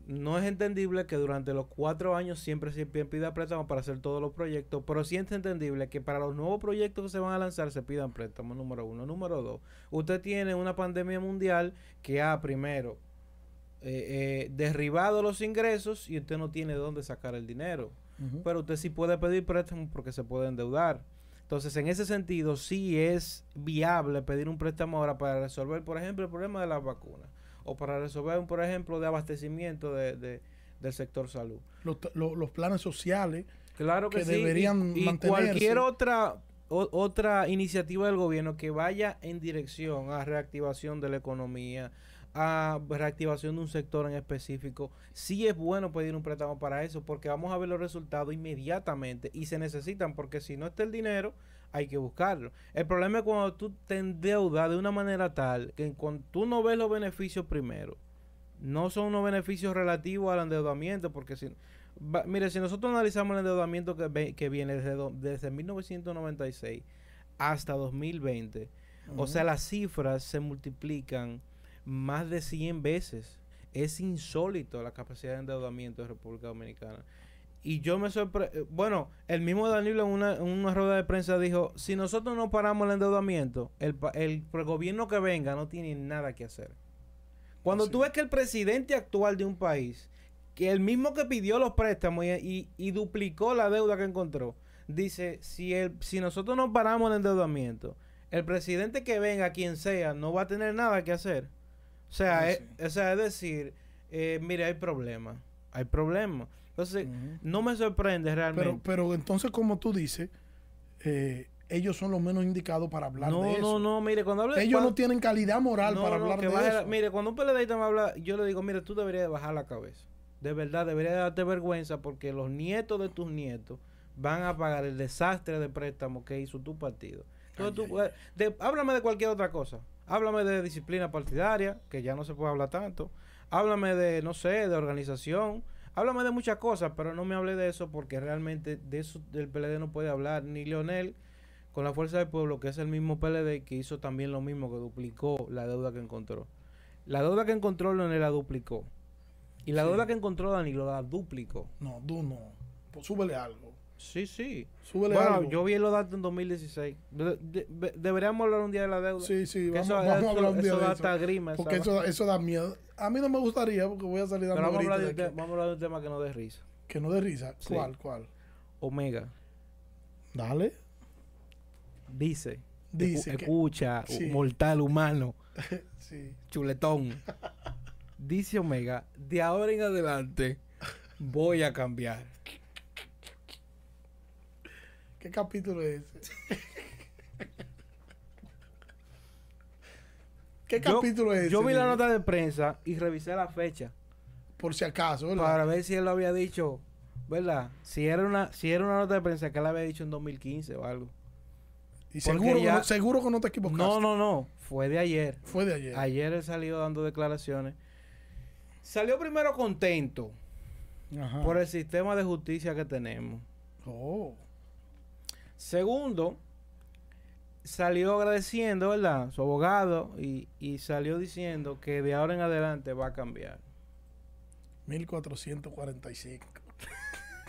Speaker 2: No es entendible que durante los cuatro años siempre se pi- pida préstamo para hacer todos los proyectos, pero sí es entendible que para los nuevos proyectos que se van a lanzar se pidan préstamos, número uno. Número dos, usted tiene una pandemia mundial que ha primero eh, eh, derribado los ingresos y usted no tiene dónde sacar el dinero. Pero usted sí puede pedir préstamo porque se puede endeudar. Entonces, en ese sentido, sí es viable pedir un préstamo ahora para resolver, por ejemplo, el problema de las vacunas. O para resolver, un, por ejemplo, de abastecimiento de, de- del sector salud.
Speaker 1: Los, lo- los planes sociales,
Speaker 2: Claro que,
Speaker 1: Que
Speaker 2: sí.
Speaker 1: deberían
Speaker 2: y, y
Speaker 1: mantenerse.
Speaker 2: cualquier otra o- otra iniciativa del gobierno que vaya en dirección a reactivación de la economía, a reactivación de un sector en específico, sí es bueno pedir un préstamo para eso, porque vamos a ver los resultados inmediatamente y se necesitan, porque si no está el dinero, hay que buscarlo. El problema es cuando tú te endeudas de una manera tal que cuando tú no ves los beneficios primero, no son unos beneficios relativos al endeudamiento, porque si, va- mire, si nosotros analizamos el endeudamiento que, ve- que viene desde, do- desde 1996 hasta 2020, o sea, las cifras se multiplican más de 100 veces. Es insólito la capacidad de endeudamiento de República Dominicana. Y yo me sorprendí. Bueno, el mismo Danilo en una, en una rueda de prensa dijo: si nosotros no paramos el endeudamiento, el, el, el gobierno que venga no tiene nada que hacer. Cuando
Speaker 1: Así
Speaker 2: tú ves que el presidente actual de un país, que el mismo que pidió los préstamos y, y- y duplicó la deuda que encontró, dice: si, el, si nosotros no paramos el endeudamiento, el presidente que venga, quien sea, no va a tener nada que hacer. O sea,
Speaker 1: Ah,
Speaker 2: es,
Speaker 1: sí.
Speaker 2: o sea, es decir, eh, mire, hay problema. Hay problema. Entonces, no me sorprende realmente.
Speaker 1: Pero, pero entonces, como tú dices, eh, ellos son los menos indicados para hablar
Speaker 2: no,
Speaker 1: de eso.
Speaker 2: no, no, mire, cuando habla
Speaker 1: Ellos
Speaker 2: cuando-
Speaker 1: no tienen calidad moral
Speaker 2: no,
Speaker 1: para
Speaker 2: no,
Speaker 1: hablar de eso.
Speaker 2: mire, cuando un PLDista me habla, yo le digo, mire, tú deberías de bajar la cabeza. De verdad, deberías de darte vergüenza porque los nietos de tus nietos van a pagar el desastre de préstamo que hizo tu partido. Entonces,
Speaker 1: Ay,
Speaker 2: tú, eh, de- háblame de cualquier otra cosa. Háblame de disciplina partidaria, que ya no se puede hablar tanto. Háblame de, no sé, de organización. Háblame de muchas cosas, pero no me hable de eso porque realmente de eso del PLD no puede hablar ni Leonel con la Fuerza del Pueblo, que es el mismo PLD que hizo también lo mismo, que duplicó la deuda que encontró. La deuda que encontró Leonel la duplicó. Y la
Speaker 1: Sí.
Speaker 2: deuda que encontró Danilo la duplicó.
Speaker 1: No, tú no. Pues súbele algo.
Speaker 2: Sí, sí.
Speaker 1: Súbele
Speaker 2: Bueno,
Speaker 1: algo.
Speaker 2: yo vi los datos en 2016. De- de- de- deberíamos hablar un día de la deuda.
Speaker 1: Sí, sí, vamos,
Speaker 2: eso,
Speaker 1: vamos a hablar un día
Speaker 2: eso
Speaker 1: de
Speaker 2: da
Speaker 1: eso.
Speaker 2: hasta grima.
Speaker 1: Porque eso, eso da miedo. A mí no me gustaría porque voy a salir dando
Speaker 2: vamos a, hablar de, vamos a hablar de un tema que no dé risa.
Speaker 1: Que no dé risa.
Speaker 2: Sí.
Speaker 1: ¿Cuál, cuál?
Speaker 2: Omega
Speaker 1: Dale.
Speaker 2: dice,
Speaker 1: Dice
Speaker 2: escu-
Speaker 1: que-
Speaker 2: escucha,
Speaker 1: Sí.
Speaker 2: mortal humano,
Speaker 1: Sí.
Speaker 2: chuletón. dice Omega, de ahora en adelante voy a cambiar.
Speaker 1: ¿Qué capítulo es ese? ¿Qué
Speaker 2: Yo-
Speaker 1: capítulo es ese?
Speaker 2: Yo vi la nota de prensa y revisé la fecha
Speaker 1: Por si acaso, ¿verdad?
Speaker 2: para ver si él lo había dicho, ¿verdad? Si era una si era una nota de prensa que él había dicho en 2015 o algo.
Speaker 1: y
Speaker 2: porque
Speaker 1: seguro,
Speaker 2: ya-
Speaker 1: que no, seguro que no te equivocaste.
Speaker 2: No, no, no, fue de ayer.
Speaker 1: Fue de ayer.
Speaker 2: Ayer él salió dando declaraciones. Salió primero contento
Speaker 1: Ajá.
Speaker 2: por el sistema de justicia que tenemos.
Speaker 1: Oh.
Speaker 2: Segundo, salió agradeciendo, ¿verdad? Su abogado y, y salió diciendo que de ahora en adelante va a cambiar.
Speaker 1: 1445.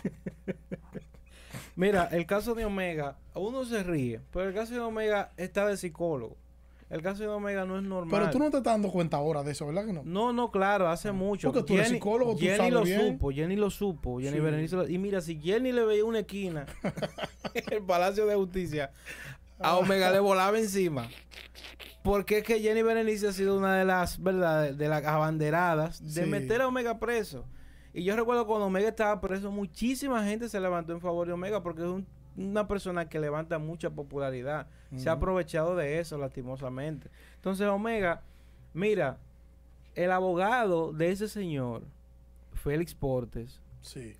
Speaker 2: Mira, el caso de Omega, uno se ríe, pero el caso de Omega está de psicólogo. El caso de Omega no es normal.
Speaker 1: Pero tú no te estás dando cuenta ahora de eso, ¿verdad que no?
Speaker 2: No, no, claro, hace mucho.
Speaker 1: Porque tú eres psicólogo, tú
Speaker 2: Jenny
Speaker 1: sabes
Speaker 2: lo
Speaker 1: bien.
Speaker 2: supo, Jenny lo supo, Jenny
Speaker 1: Sí.
Speaker 2: Berenice lo- Y mira, si Jenny le veía una esquina en el Palacio de Justicia, a Omega le volaba encima. Porque es que Jenny Berenice ha sido una de las, ¿verdad? De las abanderadas de
Speaker 1: Sí.
Speaker 2: meter a Omega preso. Y yo recuerdo cuando Omega estaba preso, muchísima gente se levantó en favor de Omega porque es un- una persona que levanta mucha popularidad. Se ha aprovechado de eso, lastimosamente. Entonces, Omega, mira, el abogado de ese señor, Félix Portes,
Speaker 1: Sí.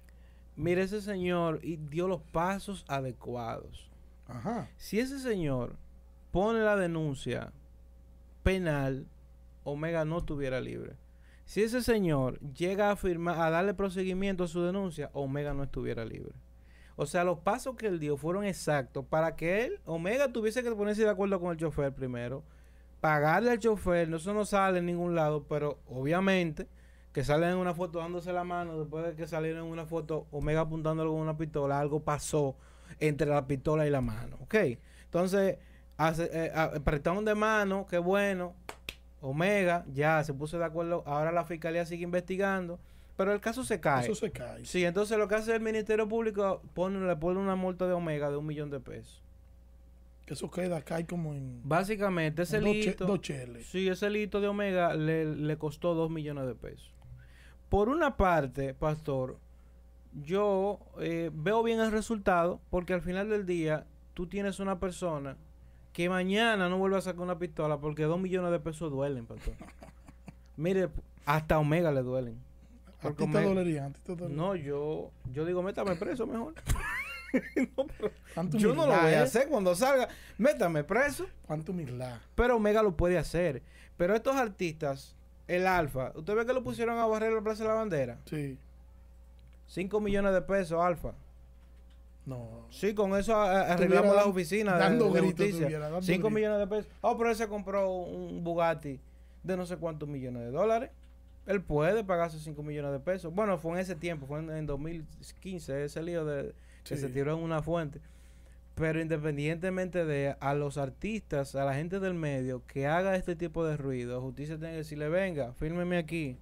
Speaker 2: mira ese señor y dio los pasos adecuados.
Speaker 1: Ajá.
Speaker 2: Si ese señor pone la denuncia penal, Omega no estuviera libre. Si ese señor llega a firmar, a darle procedimiento a su denuncia, Omega no estuviera libre. O sea, los pasos que él dio fueron exactos para que él, Omega, tuviese que ponerse de acuerdo con el chofer primero, pagarle al chofer, no, eso no sale en ningún lado, pero obviamente que salen en una foto dándose la mano, después de que salieron en una foto Omega apuntándolo con una pistola, algo pasó entre la pistola y la mano, ¿ok? Entonces, hace, eh, de mano, qué bueno, Omega ya se puso de acuerdo, ahora la fiscalía sigue investigando, pero el caso se cae.
Speaker 1: Eso se cae.
Speaker 2: Sí, entonces lo que hace el Ministerio Público, pone, le pone una multa de Omega de un millón de pesos.
Speaker 1: Que eso queda, cae como en
Speaker 2: Básicamente, ese
Speaker 1: en
Speaker 2: lito...
Speaker 1: dos.
Speaker 2: Sí, ese lito de Omega le, le costó dos millones de pesos. Por una parte, pastor, yo eh, veo bien el resultado porque al final del día tú tienes una persona que mañana no vuelve a sacar una pistola porque dos millones de pesos duelen, pastor. Mire, hasta Omega le duelen.
Speaker 1: A ti te dolería, a ti te dolería.
Speaker 2: No, yo, yo digo, métame preso mejor. No, pero
Speaker 1: Cuánta
Speaker 2: yo no lo voy a
Speaker 1: ¿eh?
Speaker 2: hacer cuando salga. Métame preso.
Speaker 1: Cuánta humildad.
Speaker 2: Pero Omega lo puede hacer. Pero estos artistas, el Alfa, ¿usted ve que lo pusieron a barrer la Plaza de la Bandera?
Speaker 1: Sí.
Speaker 2: 5 millones de pesos, Alfa.
Speaker 1: No.
Speaker 2: Sí, con eso arreglamos las oficinas de,
Speaker 1: dando
Speaker 2: de justicia.
Speaker 1: tuviera, dando
Speaker 2: 5
Speaker 1: gritos.
Speaker 2: millones de pesos. Oh, pero él se compró un Bugatti de no sé cuántos millones de dólares. Él puede pagarse 5 millones de pesos. Bueno, fue en ese tiempo, fue en, en 2015, ese lío de, que se tiró en una fuente. Pero independientemente de a los artistas, a la gente del medio que haga este tipo de ruido, justicia tiene que decirle, venga, fírmeme aquí,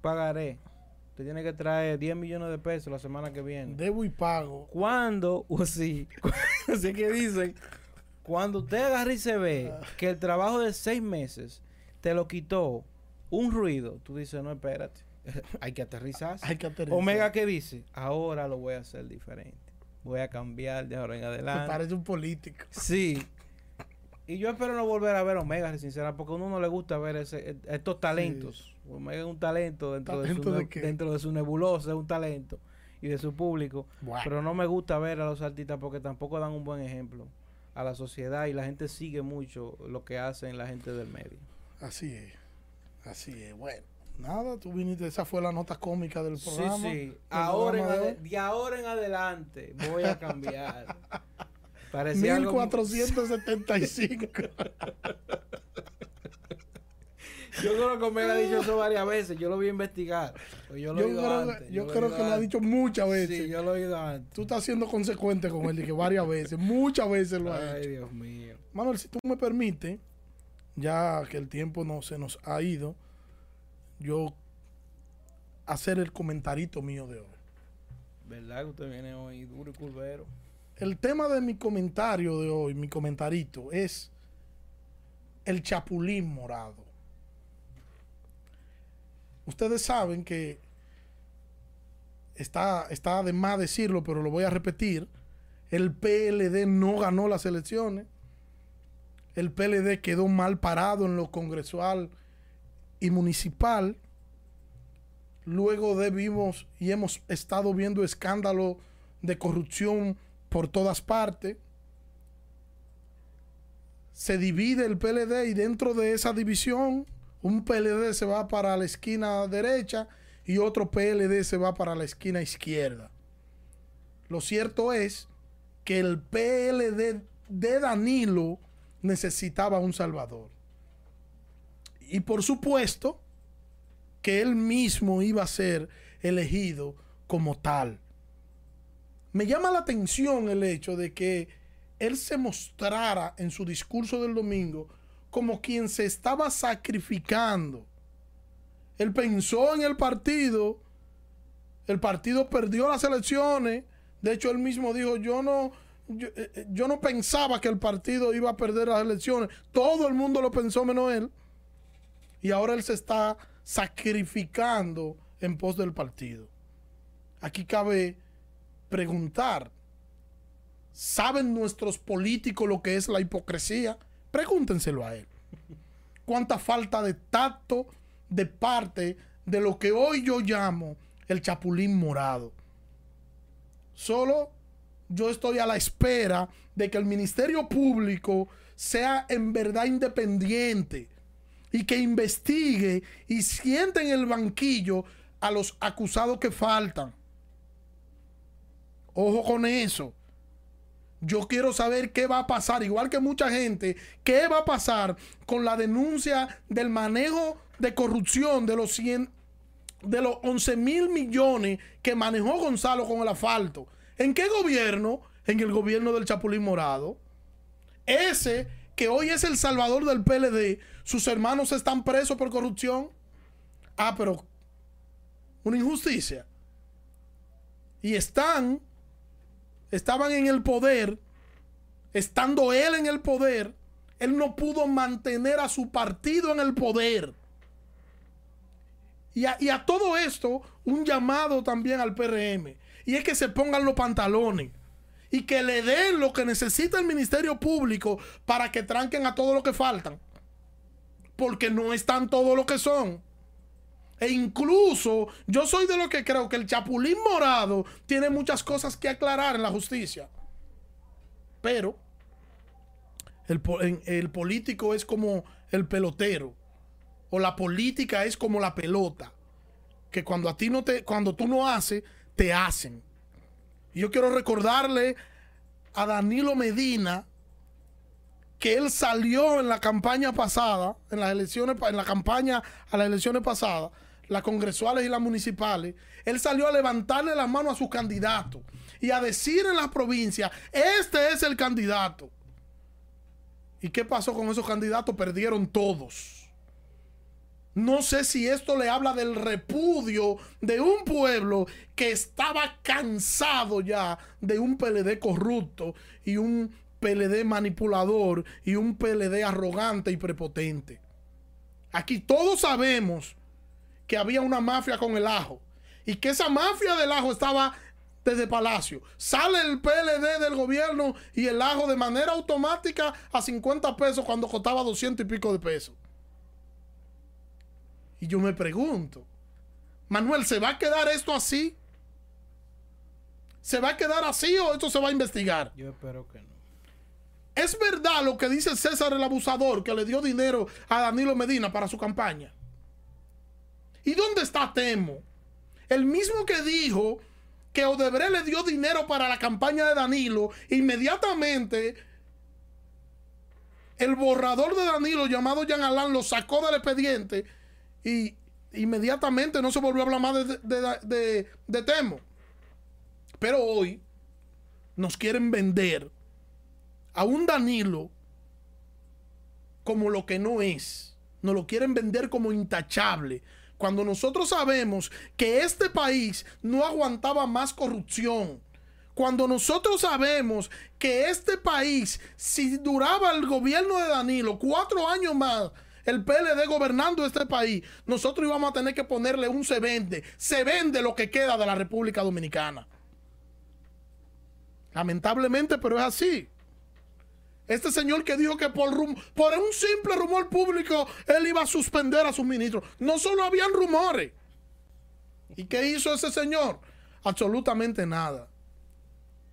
Speaker 2: pagaré. Usted tiene que traer 10 millones de pesos la semana que viene.
Speaker 1: Debo y pago.
Speaker 2: Cuando, o sí, así que dicen, cuando usted agarra y se ve que el trabajo de seis meses te lo quitó un ruido, tú dices, no, espérate, hay que aterrizarse.
Speaker 1: Hay que aterrizar.
Speaker 2: Omega, ¿qué dice? Ahora lo voy a hacer diferente. Voy a cambiar de ahora en
Speaker 1: Me
Speaker 2: adelante.
Speaker 1: parece un político.
Speaker 2: Sí. Y yo espero no volver a ver Omega, sinceramente, porque a uno no le gusta ver ese, estos talentos. Omega es un talento dentro, de,
Speaker 1: ¿Talento
Speaker 2: su,
Speaker 1: de
Speaker 2: dentro de su nebulosa, es un talento. Y de su público. Pero no me gusta ver a los artistas porque tampoco dan un buen ejemplo a la sociedad y la gente sigue mucho lo que hacen la gente del medio.
Speaker 1: Así es. Así es. Bueno, nada, tú viniste. Esa fue la nota cómica del programa.
Speaker 2: Sí, sí. Ahora en
Speaker 1: de
Speaker 2: ahora en adelante voy a cambiar. Parecía algo-
Speaker 1: 1475.
Speaker 2: Yo creo que me ha dicho eso varias veces. Yo lo voy a investigar. Yo lo
Speaker 1: yo
Speaker 2: he oído
Speaker 1: creo,
Speaker 2: antes.
Speaker 1: yo creo que lo ha dicho muchas veces.
Speaker 2: Sí, yo lo he oído antes.
Speaker 1: Tú estás siendo consecuente con él, que varias veces, muchas veces lo ha
Speaker 2: Ay,
Speaker 1: hecho.
Speaker 2: Dios mío.
Speaker 1: Manuel, si tú me permites, ya que el tiempo no se nos ha ido, yo hacer el comentarito mío de hoy.
Speaker 2: ¿Verdad que usted viene hoy duro y curvero?
Speaker 1: El tema de mi comentario de hoy, mi comentarito, es el chapulín morado. Ustedes saben que está, está de más decirlo, pero lo voy a repetir. El PLD no ganó las elecciones. El PLD quedó mal parado en lo congresual y municipal. Luego de vimos y hemos estado viendo escándalos de corrupción por todas partes. Se divide el PLD y dentro de esa división un PLD se va para la esquina derecha y otro PLD se va para la esquina izquierda. Lo cierto es que el PLD de Danilo necesitaba un salvador. Y por supuesto que él mismo iba a ser elegido como tal. Me llama la atención el hecho de que él se mostrara en su discurso del domingo como quien se estaba sacrificando. Él pensó en el partido, el partido perdió las elecciones, de hecho él mismo dijo, yo no, yo, eh, eh, yo no pensaba que el partido iba a perder las elecciones, todo el mundo lo pensó menos él, y ahora él se está sacrificando en pos del partido. Aquí cabe preguntar, ¿saben nuestros políticos lo que es la hipocresía? Pregúntenselo a él. ¿Cuánta falta de tacto de parte de lo que hoy yo llamo el chapulín morado? Solo yo estoy a la espera de que el Ministerio Público sea en verdad independiente y que investigue y siente en el banquillo a los acusados que faltan. Ojo con eso. Yo quiero saber qué va a pasar, igual que mucha gente, qué va a pasar con la denuncia del manejo de corrupción de los 100, de los 11 mil millones que manejó Gonzalo con el asfalto. ¿En qué gobierno? En el gobierno del Chapulín Morado. Ese que hoy es el salvador del PLD, sus hermanos están presos por corrupción. Ah, pero una injusticia. Y están, estaban en el poder, estando él en el poder, él no pudo mantener a su partido en el poder. Y a, y a todo esto, un llamado también al PRM. Y es que se pongan los pantalones y que le den lo que necesita el Ministerio Público para que tranquen a todo lo que faltan. Porque no están todo lo que son. E incluso yo soy de lo que creo que el Chapulín Morado tiene muchas cosas que aclarar en la justicia. Pero el, el político es como el pelotero. O la política es como la pelota. Que cuando a ti no te, cuando tú no haces, te hacen. Y yo quiero recordarle a Danilo Medina que él salió en la campaña pasada, en las elecciones, en la campaña a las elecciones pasadas, las congresuales y las municipales, él salió a levantarle la mano a su candidato y a decir en la provincia, este es el candidato. ¿Y qué pasó con esos candidatos? Perdieron todos. No sé si esto le habla del repudio de un pueblo que estaba cansado ya de un PLD corrupto y un PLD manipulador y un PLD arrogante y prepotente. Aquí todos sabemos que había una mafia con el ajo y que esa mafia del ajo estaba desde Palacio. Sale el PLD del gobierno y el ajo de manera automática a 50 pesos cuando costaba 200 y pico de pesos. Y yo me pregunto, Manuel, ¿se va a quedar esto así? ¿Se va a quedar así o esto se va a investigar?
Speaker 2: Yo espero que no.
Speaker 1: ¿Es verdad lo que dice César el abusador que le dio dinero a Danilo Medina para su campaña? ¿Y dónde está Temo? El mismo que dijo que Odebrecht le dio dinero para la campaña de Danilo, inmediatamente el borrador de Danilo llamado Jean Alain lo sacó del expediente y inmediatamente no se volvió a hablar más de, de- de- Temo. Pero hoy nos quieren vender a un Danilo como lo que no es. Nos lo quieren vender como intachable. Cuando nosotros sabemos que este país no aguantaba más corrupción. Cuando nosotros sabemos que este país, si duraba el gobierno de Danilo cuatro años más, el PLD gobernando este país, nosotros íbamos a tener que ponerle un se vende. Se vende lo que queda de la República Dominicana. Lamentablemente, pero es así. Este señor que dijo que por, rum- por un simple rumor público él iba a suspender a sus ministros. No solo habían rumores. ¿Y qué hizo ese señor? Absolutamente nada.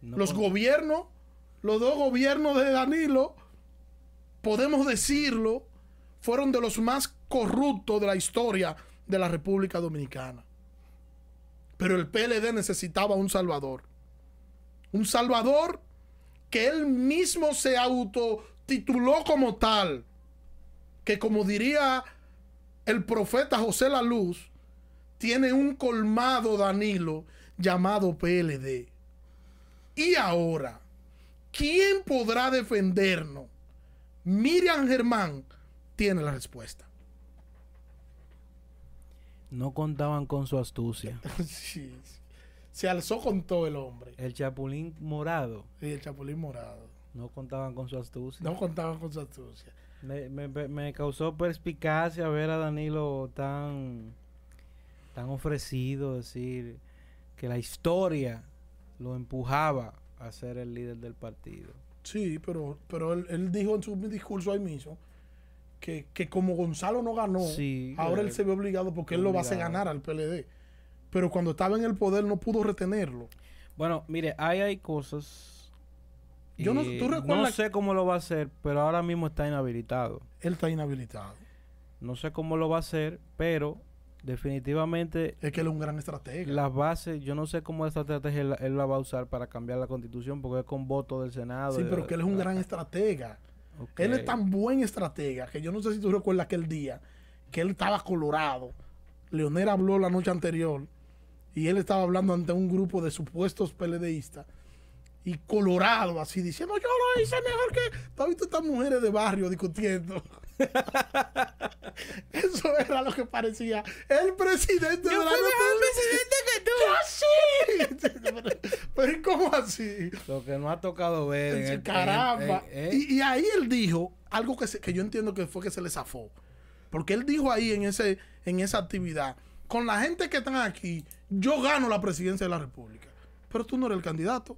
Speaker 2: No
Speaker 1: los gobiernos, los dos gobiernos de Danilo, podemos decirlo, fueron de los más corruptos de la historia de la República Dominicana. Pero el PLD necesitaba un salvador. Un salvador que él mismo se autotituló como tal. Que como diría el profeta José La Luz, tiene un colmado Danilo llamado PLD. Y ahora, ¿quién podrá defendernos? Miriam Germán tiene la respuesta.
Speaker 2: No contaban con su astucia.
Speaker 1: Sí, Se alzó con todo el hombre.
Speaker 2: El chapulín morado.
Speaker 1: Y el chapulín morado.
Speaker 2: No contaban con su astucia.
Speaker 1: No contaban con su astucia.
Speaker 2: Me, me- me- me causó perspicacia ver a Danilo tan, tan ofrecido, decir que la historia lo empujaba a ser el líder del partido.
Speaker 1: Sí, pero, pero él, él dijo en su discurso ahí mismo que, que como Gonzalo no ganó,
Speaker 2: Sí,
Speaker 1: ahora él se ve obligado porque él lo va a hacer ganar al PLD. Pero cuando estaba en el poder no pudo retenerlo.
Speaker 2: Bueno, mire, ahí hay cosas.
Speaker 1: Yo no-
Speaker 2: y
Speaker 1: ¿tú
Speaker 2: no sé cómo lo va a hacer, pero ahora mismo está inhabilitado.
Speaker 1: Él está inhabilitado.
Speaker 2: No sé cómo lo va a hacer, pero definitivamente
Speaker 1: Es que él es un gran estratega.
Speaker 2: las bases, yo no sé cómo esta estrategia él, él la va a usar para cambiar la constitución, porque es con voto del Senado.
Speaker 1: sí,
Speaker 2: de-
Speaker 1: pero que él es un gran estratega. Él es tan buen estratega que yo no sé si tú recuerdas aquel día que él estaba colorado. Leonel habló la noche anterior y él estaba hablando ante un grupo de supuestos PLDistas y colorado así diciendo yo lo hice mejor que ¿Tú has visto estas mujeres de barrio discutiendo eso era lo que parecía el presidente de la presidente que tú pero, pero ¿y ¿cómo así?
Speaker 2: Lo que no ha tocado ver. en el-
Speaker 1: Caramba.
Speaker 2: en- en-
Speaker 1: y, y ahí él dijo algo que, se- que yo entiendo que fue que se le zafó. Porque él dijo ahí en, ese, en esa actividad, con la gente que están aquí, yo gano la presidencia de la República. Pero tú no eres el candidato.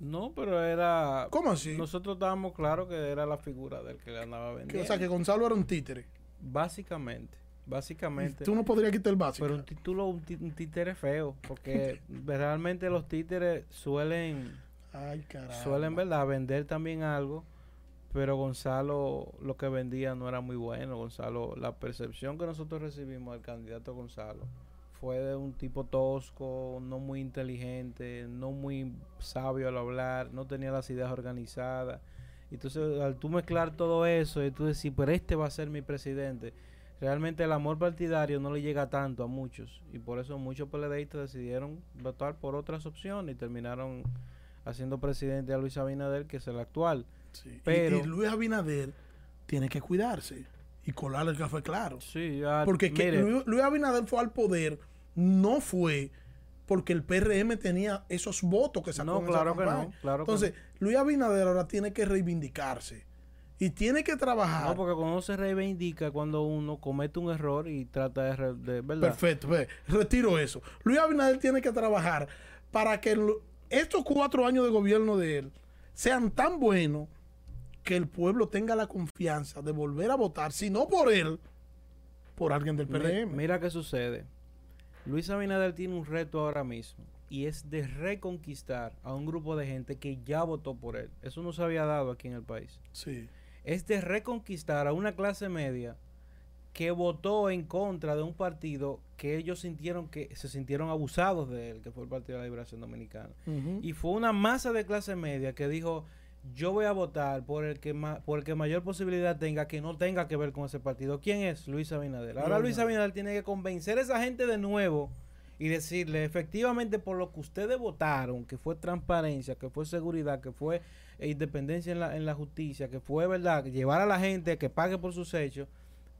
Speaker 2: No, pero era.
Speaker 1: ¿Cómo así?
Speaker 2: Nosotros estábamos claros que era la figura del que le andaba vendiendo.
Speaker 1: o sea, que Gonzalo era un títere.
Speaker 2: Básicamente. Básicamente.
Speaker 1: Tú no podrías quitar el básico.
Speaker 2: Pero un título, un, tí- un títere feo. Porque realmente los títeres suelen.
Speaker 1: Ay, caramba.
Speaker 2: Suelen, ¿verdad? Vender también algo. Pero Gonzalo lo que vendía no era muy bueno. Gonzalo, la percepción que nosotros recibimos del candidato Gonzalo fue de un tipo tosco, no muy inteligente, no muy sabio al hablar, no tenía las ideas organizadas. Entonces, al tú mezclar todo eso y tú decir, pero este va a ser mi presidente, realmente el amor partidario no le llega tanto a muchos y por eso muchos PLDistas decidieron votar por otras opciones y terminaron haciendo presidente a Luis Abinader, que es el actual.
Speaker 1: Sí. Y-
Speaker 2: Pero-
Speaker 1: y, Luis Abinader tiene que cuidarse y colarle el café claro.
Speaker 2: Sí, ya,
Speaker 1: Porque que Luis, Luis Abinader fue al poder, no fue porque el PRM tenía esos votos que sacó
Speaker 2: No,
Speaker 1: en esa
Speaker 2: claro que no, que
Speaker 1: Entonces, Luis Abinader ahora tiene que reivindicarse y tiene que trabajar.
Speaker 2: no, porque cuando se reivindica cuando uno comete un error y trata de, re- de- ¿verdad?
Speaker 1: Perfecto, ve, retiro eso. Luis Abinader tiene que trabajar para que estos cuatro años de gobierno de él sean tan buenos que el pueblo tenga la confianza de volver a votar, si no por él, por alguien del PRM.
Speaker 2: Mira qué sucede. Luis Abinader tiene un reto ahora mismo y es de reconquistar a un grupo de gente que ya votó por él. Eso no se había dado aquí en el país.
Speaker 1: Sí.
Speaker 2: Es de reconquistar a una clase media que votó en contra de un partido que ellos sintieron que se sintieron abusados de él, que fue el Partido de la Liberación Dominicana. Y fue una masa de clase media que dijo, yo voy a votar por el que ma- por el que mayor posibilidad tenga que no tenga que ver con ese partido. ¿Quién es? Luis Abinader. Ahora
Speaker 1: Luis
Speaker 2: Luis Abinader tiene que convencer a esa gente de nuevo y decirle, efectivamente, por lo que ustedes votaron, que fue transparencia, que fue seguridad, que fue eh, independencia en la, en la justicia, que fue, ¿verdad?, llevar a la gente a que pague por sus hechos.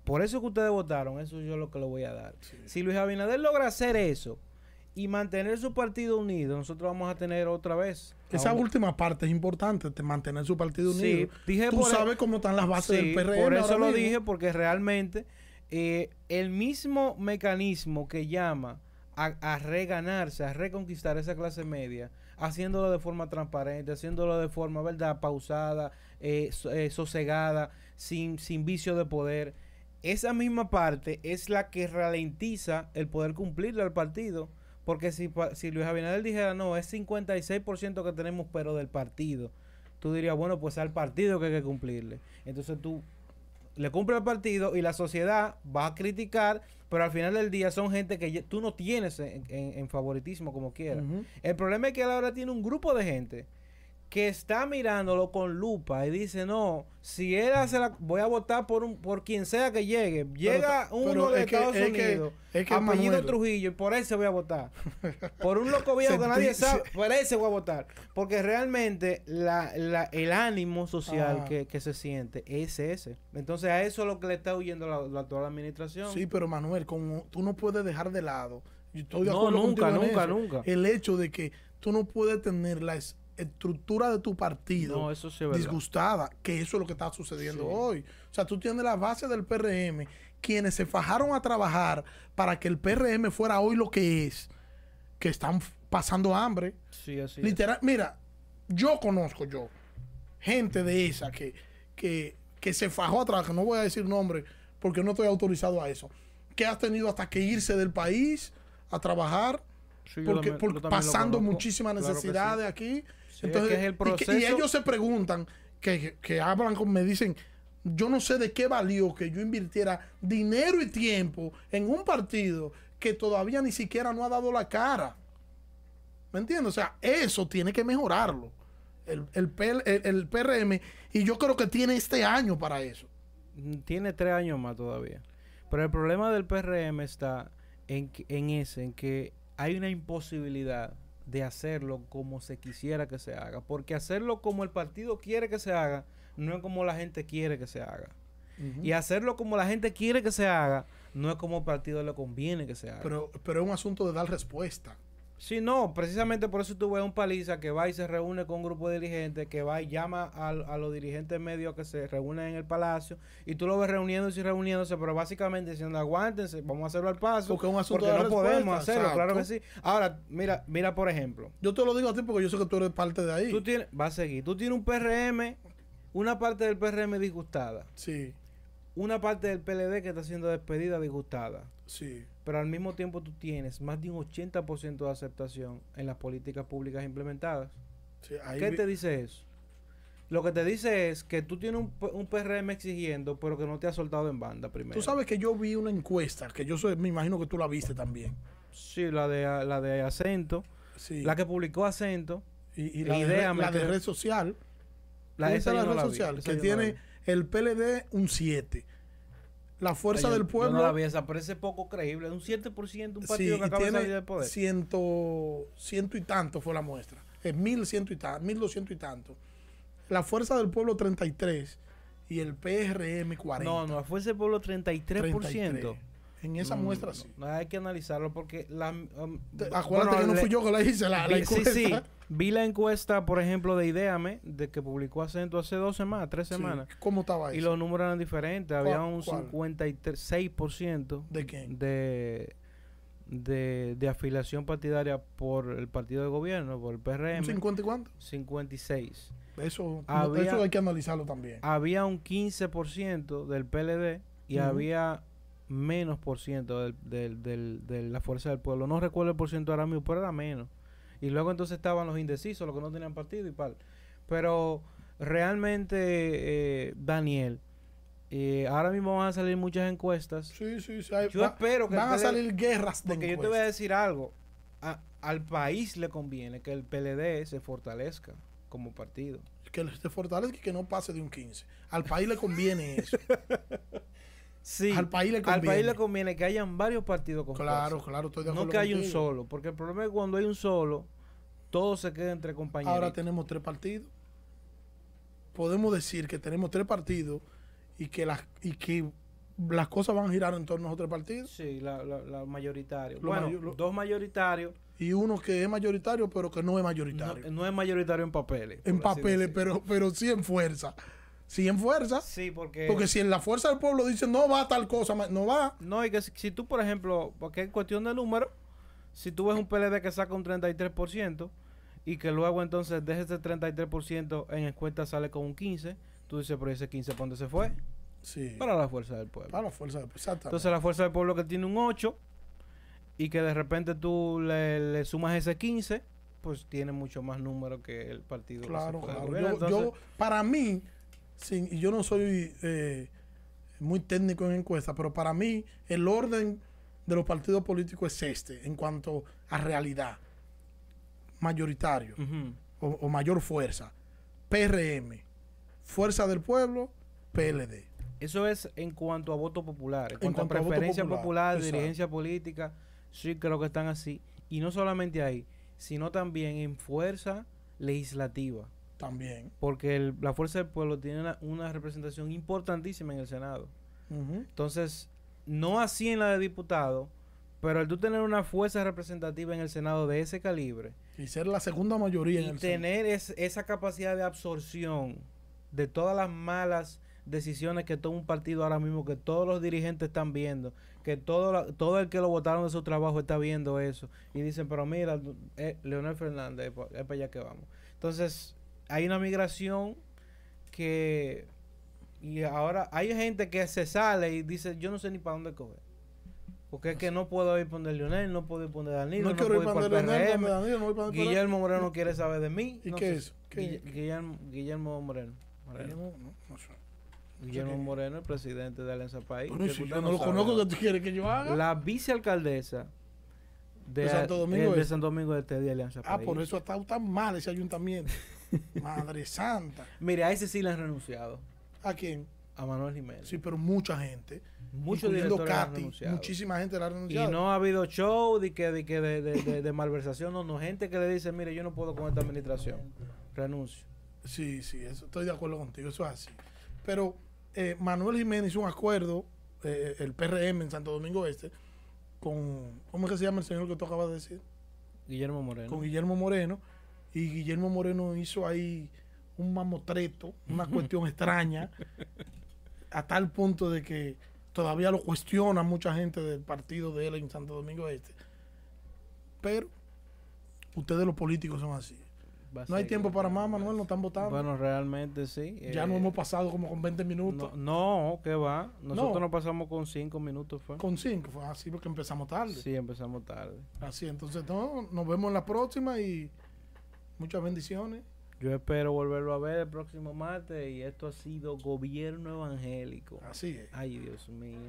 Speaker 2: Por eso que ustedes votaron, eso yo lo que le voy a dar. Si Luis Abinader logra hacer eso y mantener su partido unido, nosotros vamos a tener otra vez.
Speaker 1: Esa última parte es importante, de mantener su partido
Speaker 2: Sí,
Speaker 1: unido.
Speaker 2: dije
Speaker 1: Tú
Speaker 2: por-
Speaker 1: sabes cómo están las bases
Speaker 2: Sí,
Speaker 1: del PRM.
Speaker 2: Por eso lo
Speaker 1: mismo.
Speaker 2: dije, porque realmente eh, el mismo mecanismo que llama a, a reganarse, a reconquistar esa clase media, haciéndolo de forma transparente, haciéndolo de forma, ¿verdad?, pausada, eh, so- eh, sosegada, sin, sin vicio de poder. Esa misma parte es la que ralentiza el poder cumplirle al partido. Porque si, si Luis Abinader dijera, no, es 56% que tenemos, pero del partido, tú dirías, bueno, pues al partido que hay que cumplirle. Entonces tú le cumple al partido y la sociedad va a criticar, pero al final del día son gente que ya- tú no tienes en, en- en favoritismo como quieras. El problema es que él ahora tiene un grupo de gente que está mirándolo con lupa y dice, no, si él hace la... Voy a votar por un por quien sea que llegue. Llega
Speaker 1: pero
Speaker 2: uno de
Speaker 1: es
Speaker 2: Estados
Speaker 1: que-
Speaker 2: Unidos,
Speaker 1: es que,
Speaker 2: apellido Trujillo, y por ese voy a votar. por un loco viejo que nadie sabe,
Speaker 1: se-
Speaker 2: por ese voy a votar. Porque realmente la, la- el ánimo social
Speaker 1: Ah.
Speaker 2: que, que se siente es ese. Entonces a eso es lo que le está huyendo la, la actual administración.
Speaker 1: Sí, pero Manuel, como tú no puedes dejar de lado. Yo estoy de
Speaker 2: No,
Speaker 1: acuerdo
Speaker 2: nunca, nunca, nunca.
Speaker 1: El hecho de que tú no puedes tener la estructura de tu partido
Speaker 2: No, eso sí es verdad.
Speaker 1: disgustada, que eso es lo que está sucediendo
Speaker 2: Sí.
Speaker 1: hoy. O sea, tú tienes la base del PRM, quienes se fajaron a trabajar para que el PRM fuera hoy lo que es, que están pasando hambre.
Speaker 2: Sí, así es.
Speaker 1: Literal, mira, yo conozco yo gente de esa que, que, que se fajó atrás, que no voy a decir nombre porque no estoy autorizado a eso, que has tenido hasta que irse del país a trabajar
Speaker 2: Sí,
Speaker 1: porque,
Speaker 2: también-
Speaker 1: por-
Speaker 2: yo también lo
Speaker 1: pasando muchísimas
Speaker 2: Claro
Speaker 1: necesidades
Speaker 2: sí.
Speaker 1: aquí.
Speaker 2: Sí, es
Speaker 1: Entonces,
Speaker 2: que es el
Speaker 1: y que- y,
Speaker 2: proceso-
Speaker 1: ellos se preguntan, que, que- hablan con, me dicen, yo no sé de qué valió que yo invirtiera dinero y tiempo en un partido que todavía ni siquiera no ha dado la cara. ¿Me entiendes? O sea, eso tiene que mejorarlo. El, el, PL el- el PRM, y yo creo que tiene este año para eso.
Speaker 2: Mm, Tiene tres años más todavía. Pero el problema del PRM está en, que- en ese, en que hay una imposibilidad de hacerlo como se quisiera que se haga. Porque hacerlo como el partido quiere que se haga, no es como la gente quiere que se haga. Y hacerlo como la gente quiere que se haga, no es como el partido le conviene que se haga.
Speaker 1: Pero, pero es un asunto de dar respuesta.
Speaker 2: Sí, no, precisamente por eso tú ves un paliza que va y se reúne con un grupo de dirigentes, que va y llama a, a los dirigentes medios que se reúnen en el palacio, y tú lo ves reuniéndose y reuniéndose, pero básicamente diciendo aguántense, vamos a hacerlo al paso,
Speaker 1: Porque es un asunto
Speaker 2: porque
Speaker 1: de
Speaker 2: no podemos hacerlo, claro que sí. Ahora, mira, mira por ejemplo,
Speaker 1: Yo te lo digo a ti porque yo sé que tú eres parte de ahí.
Speaker 2: tú tienes, va a seguir, tú tienes un PRM, una parte del PRM disgustada,
Speaker 1: Sí,
Speaker 2: una parte del PLD que está siendo despedida disgustada.
Speaker 1: sí.
Speaker 2: Pero al mismo tiempo tú tienes más de un 80% de aceptación en las políticas públicas implementadas.
Speaker 1: sí,
Speaker 2: ¿Qué te dice eso? Lo que te dice es que tú tienes un, un PRM exigiendo, pero que no te ha soltado en banda primero.
Speaker 1: Tú sabes que yo vi una encuesta, que yo sé- me imagino que tú la viste también.
Speaker 2: Sí, la de, la de acento,
Speaker 1: Sí.
Speaker 2: la que publicó acento.
Speaker 1: y, y la, de, la de red social.
Speaker 2: La
Speaker 1: ¿Dónde
Speaker 2: esa
Speaker 1: la
Speaker 2: no
Speaker 1: red
Speaker 2: la vi,
Speaker 1: social?
Speaker 2: esa
Speaker 1: Que
Speaker 2: no
Speaker 1: tiene el PLD un 7. La fuerza
Speaker 2: Yo-
Speaker 1: del
Speaker 2: Yo
Speaker 1: pueblo
Speaker 2: no la vi esa, es poco creíble. Un 7% un partido que acaba de salir del poder.
Speaker 1: ciento, ciento y tanto fue la muestra. Es mil ciento y tanto, mil doscientos y tanto. La fuerza del pueblo 33 y el PRM 40.
Speaker 2: No, no, fue ese pueblo 33%.
Speaker 1: 33. En esa
Speaker 2: No,
Speaker 1: muestra sí.
Speaker 2: no, hay que analizarlo porque la, um,
Speaker 1: Acuérdate
Speaker 2: bueno,
Speaker 1: que no
Speaker 2: le-
Speaker 1: fui yo que la hice, la, la
Speaker 2: vi- sí,
Speaker 1: encuesta.
Speaker 2: sí. Vi la encuesta, por ejemplo, de Ideame, de que publicó Acento hace dos semanas, tres
Speaker 1: Sí.
Speaker 2: semanas.
Speaker 1: ¿Cómo estaba
Speaker 2: Y
Speaker 1: eso?
Speaker 2: los números eran diferentes. Había
Speaker 1: ¿Cuál-
Speaker 2: un
Speaker 1: cuál?
Speaker 2: 56%
Speaker 1: ¿De quién?
Speaker 2: de, de, de afiliación partidaria por el partido de gobierno, por el
Speaker 1: ¿Un
Speaker 2: PRM.
Speaker 1: 50 y cuánto?
Speaker 2: 56.
Speaker 1: Eso,
Speaker 2: Había-
Speaker 1: eso hay que analizarlo también.
Speaker 2: Había un 15% del PLD y había menos por ciento del, del- del- de la fuerza del pueblo. No recuerdo el por ciento ahora mismo, pero era menos. Y luego entonces estaban los indecisos, los que no tenían partido y tal. Pero realmente, eh, Daniel, eh, ahora mismo van a salir muchas encuestas.
Speaker 1: Sí, sí, sí. hay-
Speaker 2: Yo
Speaker 1: va-
Speaker 2: espero que
Speaker 1: van a salir guerras de
Speaker 2: Porque yo te voy a decir algo. A- al país le conviene que el PLD se fortalezca como partido.
Speaker 1: Que se fortalezca y que no pase de un 15. Al país le conviene eso.
Speaker 2: Sí,
Speaker 1: Al país le
Speaker 2: al país
Speaker 1: conviene.
Speaker 2: le conviene que hayan varios partidos con
Speaker 1: claro, claro, estoy de
Speaker 2: No que haya un solo, porque el problema es que cuando hay un solo, todo se queda entre compañeros.
Speaker 1: Ahora tenemos tres partidos. Podemos decir que tenemos tres partidos y que las, y que las cosas van a girar en torno a esos tres partidos.
Speaker 2: Sí, la, la, la mayoritario.
Speaker 1: Lo
Speaker 2: bueno,
Speaker 1: lo-
Speaker 2: dos mayoritarios.
Speaker 1: Y uno que es mayoritario, pero que no es mayoritario.
Speaker 2: no es mayoritario en papeles.
Speaker 1: en papeles, pero, pero sí en fuerza. Sí en fuerza.
Speaker 2: Sí, porque...
Speaker 1: Porque si en la fuerza del pueblo dice no va tal cosa, no va.
Speaker 2: No, y que si, si tú, por ejemplo, porque es cuestión de número, si tú ves un PLD que saca un 33% y que luego entonces de ese 33% en encuesta sale con un 15%, tú dices, pero ese 15% ¿para dónde se fue?
Speaker 1: Sí.
Speaker 2: Para la fuerza del pueblo.
Speaker 1: Para la fuerza del Exactamente.
Speaker 2: Entonces la fuerza del pueblo que tiene un 8 y que de repente tú le, le sumas ese 15, pues tiene mucho más número que el partido. que se
Speaker 1: Claro,
Speaker 2: puede
Speaker 1: claro.
Speaker 2: gobernar.
Speaker 1: Yo,
Speaker 2: Entonces,
Speaker 1: yo- para mí, sin, y yo no soy eh, muy técnico en encuestas, pero para mí el orden de los partidos políticos es este, en cuanto a realidad. Mayoritario o, o mayor fuerza. PRM, Fuerza del Pueblo, PLD.
Speaker 2: Eso es en cuanto a voto popular. En,
Speaker 1: En
Speaker 2: cuanto,
Speaker 1: cuanto
Speaker 2: a preferencia
Speaker 1: popular,
Speaker 2: popular, dirigencia política, sí creo que están así. Y no solamente ahí, sino también en fuerza legislativa.
Speaker 1: También.
Speaker 2: Porque el- la fuerza del pueblo tiene una, una representación importantísima en el Senado. Entonces, no así en la de diputados, pero el tú tener una fuerza representativa en el Senado de ese calibre
Speaker 1: Y ser la segunda mayoría en el Senado.
Speaker 2: tener es- esa capacidad de absorción de todas las malas decisiones que toma un partido ahora mismo, que todos los dirigentes están viendo, que todo, la- todo el que lo votaron de su trabajo está viendo eso, y dicen, pero mira, eh, Leonel Fernández, es para allá que vamos. Entonces, hay una migración que... Y ahora hay gente que se sale y dice, yo no sé ni para dónde coger. Porque es que no puedo ir poner Leonel, no puedo ir poner Danilo,
Speaker 1: No
Speaker 2: no,
Speaker 1: quiero ir
Speaker 2: puedo
Speaker 1: para
Speaker 2: ir para el
Speaker 1: Leonel,
Speaker 2: PRM.
Speaker 1: para Danilo, no voy para.
Speaker 2: Guillermo Moreno quiere saber de mí.
Speaker 1: ¿Y
Speaker 2: no
Speaker 1: qué
Speaker 2: sé.
Speaker 1: es? ¿Qué-
Speaker 2: Guille- Guillermo, Guillermo Moreno. Moreno.
Speaker 1: Guillermo, no, no sé.
Speaker 2: Moreno, el presidente de Alianza País.
Speaker 1: Bueno,
Speaker 2: que
Speaker 1: si
Speaker 2: usted
Speaker 1: yo no lo
Speaker 2: sabe,
Speaker 1: conozco,
Speaker 2: ¿no?
Speaker 1: ¿qué tú quieres que yo haga?
Speaker 2: La vicealcaldesa de,
Speaker 1: De Santo Domingo
Speaker 2: de. Santo Domingo Este de Alianza
Speaker 1: Ah,
Speaker 2: País.
Speaker 1: por eso está tan mal ese ayuntamiento. Madre santa.
Speaker 2: Mire, a ese sí le han renunciado.
Speaker 1: ¿A quién?
Speaker 2: A Manuel Jiménez.
Speaker 1: Sí, pero mucha gente.
Speaker 2: Muchos directores han
Speaker 1: Katy,
Speaker 2: renunciado.
Speaker 1: muchísima gente la ha
Speaker 2: Y
Speaker 1: renunciado.
Speaker 2: no ha habido show de que de, que de, de, de- de malversación, no, no, gente que le dice, mire, yo no puedo con esta administración, renuncio.
Speaker 1: Sí, sí, eso, estoy de acuerdo contigo, eso es así. Pero eh, Manuel Jiménez hizo un acuerdo, eh, el PRM en Santo Domingo Este, con, ¿cómo es que se llama el señor que tú acabas de decir?
Speaker 2: Guillermo Moreno.
Speaker 1: Con Guillermo Moreno. Y Guillermo Moreno hizo ahí un mamotreto, una cuestión extraña, a tal punto de que todavía lo cuestiona mucha gente del partido de él en Santo Domingo Este. Pero ustedes los políticos son así. No hay tiempo para más, Manuel, no están votando.
Speaker 2: Bueno, realmente sí.
Speaker 1: ya
Speaker 2: eh,
Speaker 1: no hemos pasado como con 20 minutos.
Speaker 2: No, no, que va. Nosotros
Speaker 1: No.
Speaker 2: nos pasamos con cinco minutos, fue.
Speaker 1: Con 5, fue así porque empezamos tarde.
Speaker 2: Sí, empezamos tarde.
Speaker 1: Así, entonces no, nos vemos en la próxima y muchas bendiciones.
Speaker 2: Yo espero volverlo a ver el próximo martes y esto ha sido Gobierno Evangélico.
Speaker 1: Así es.
Speaker 2: Ay, Dios mío.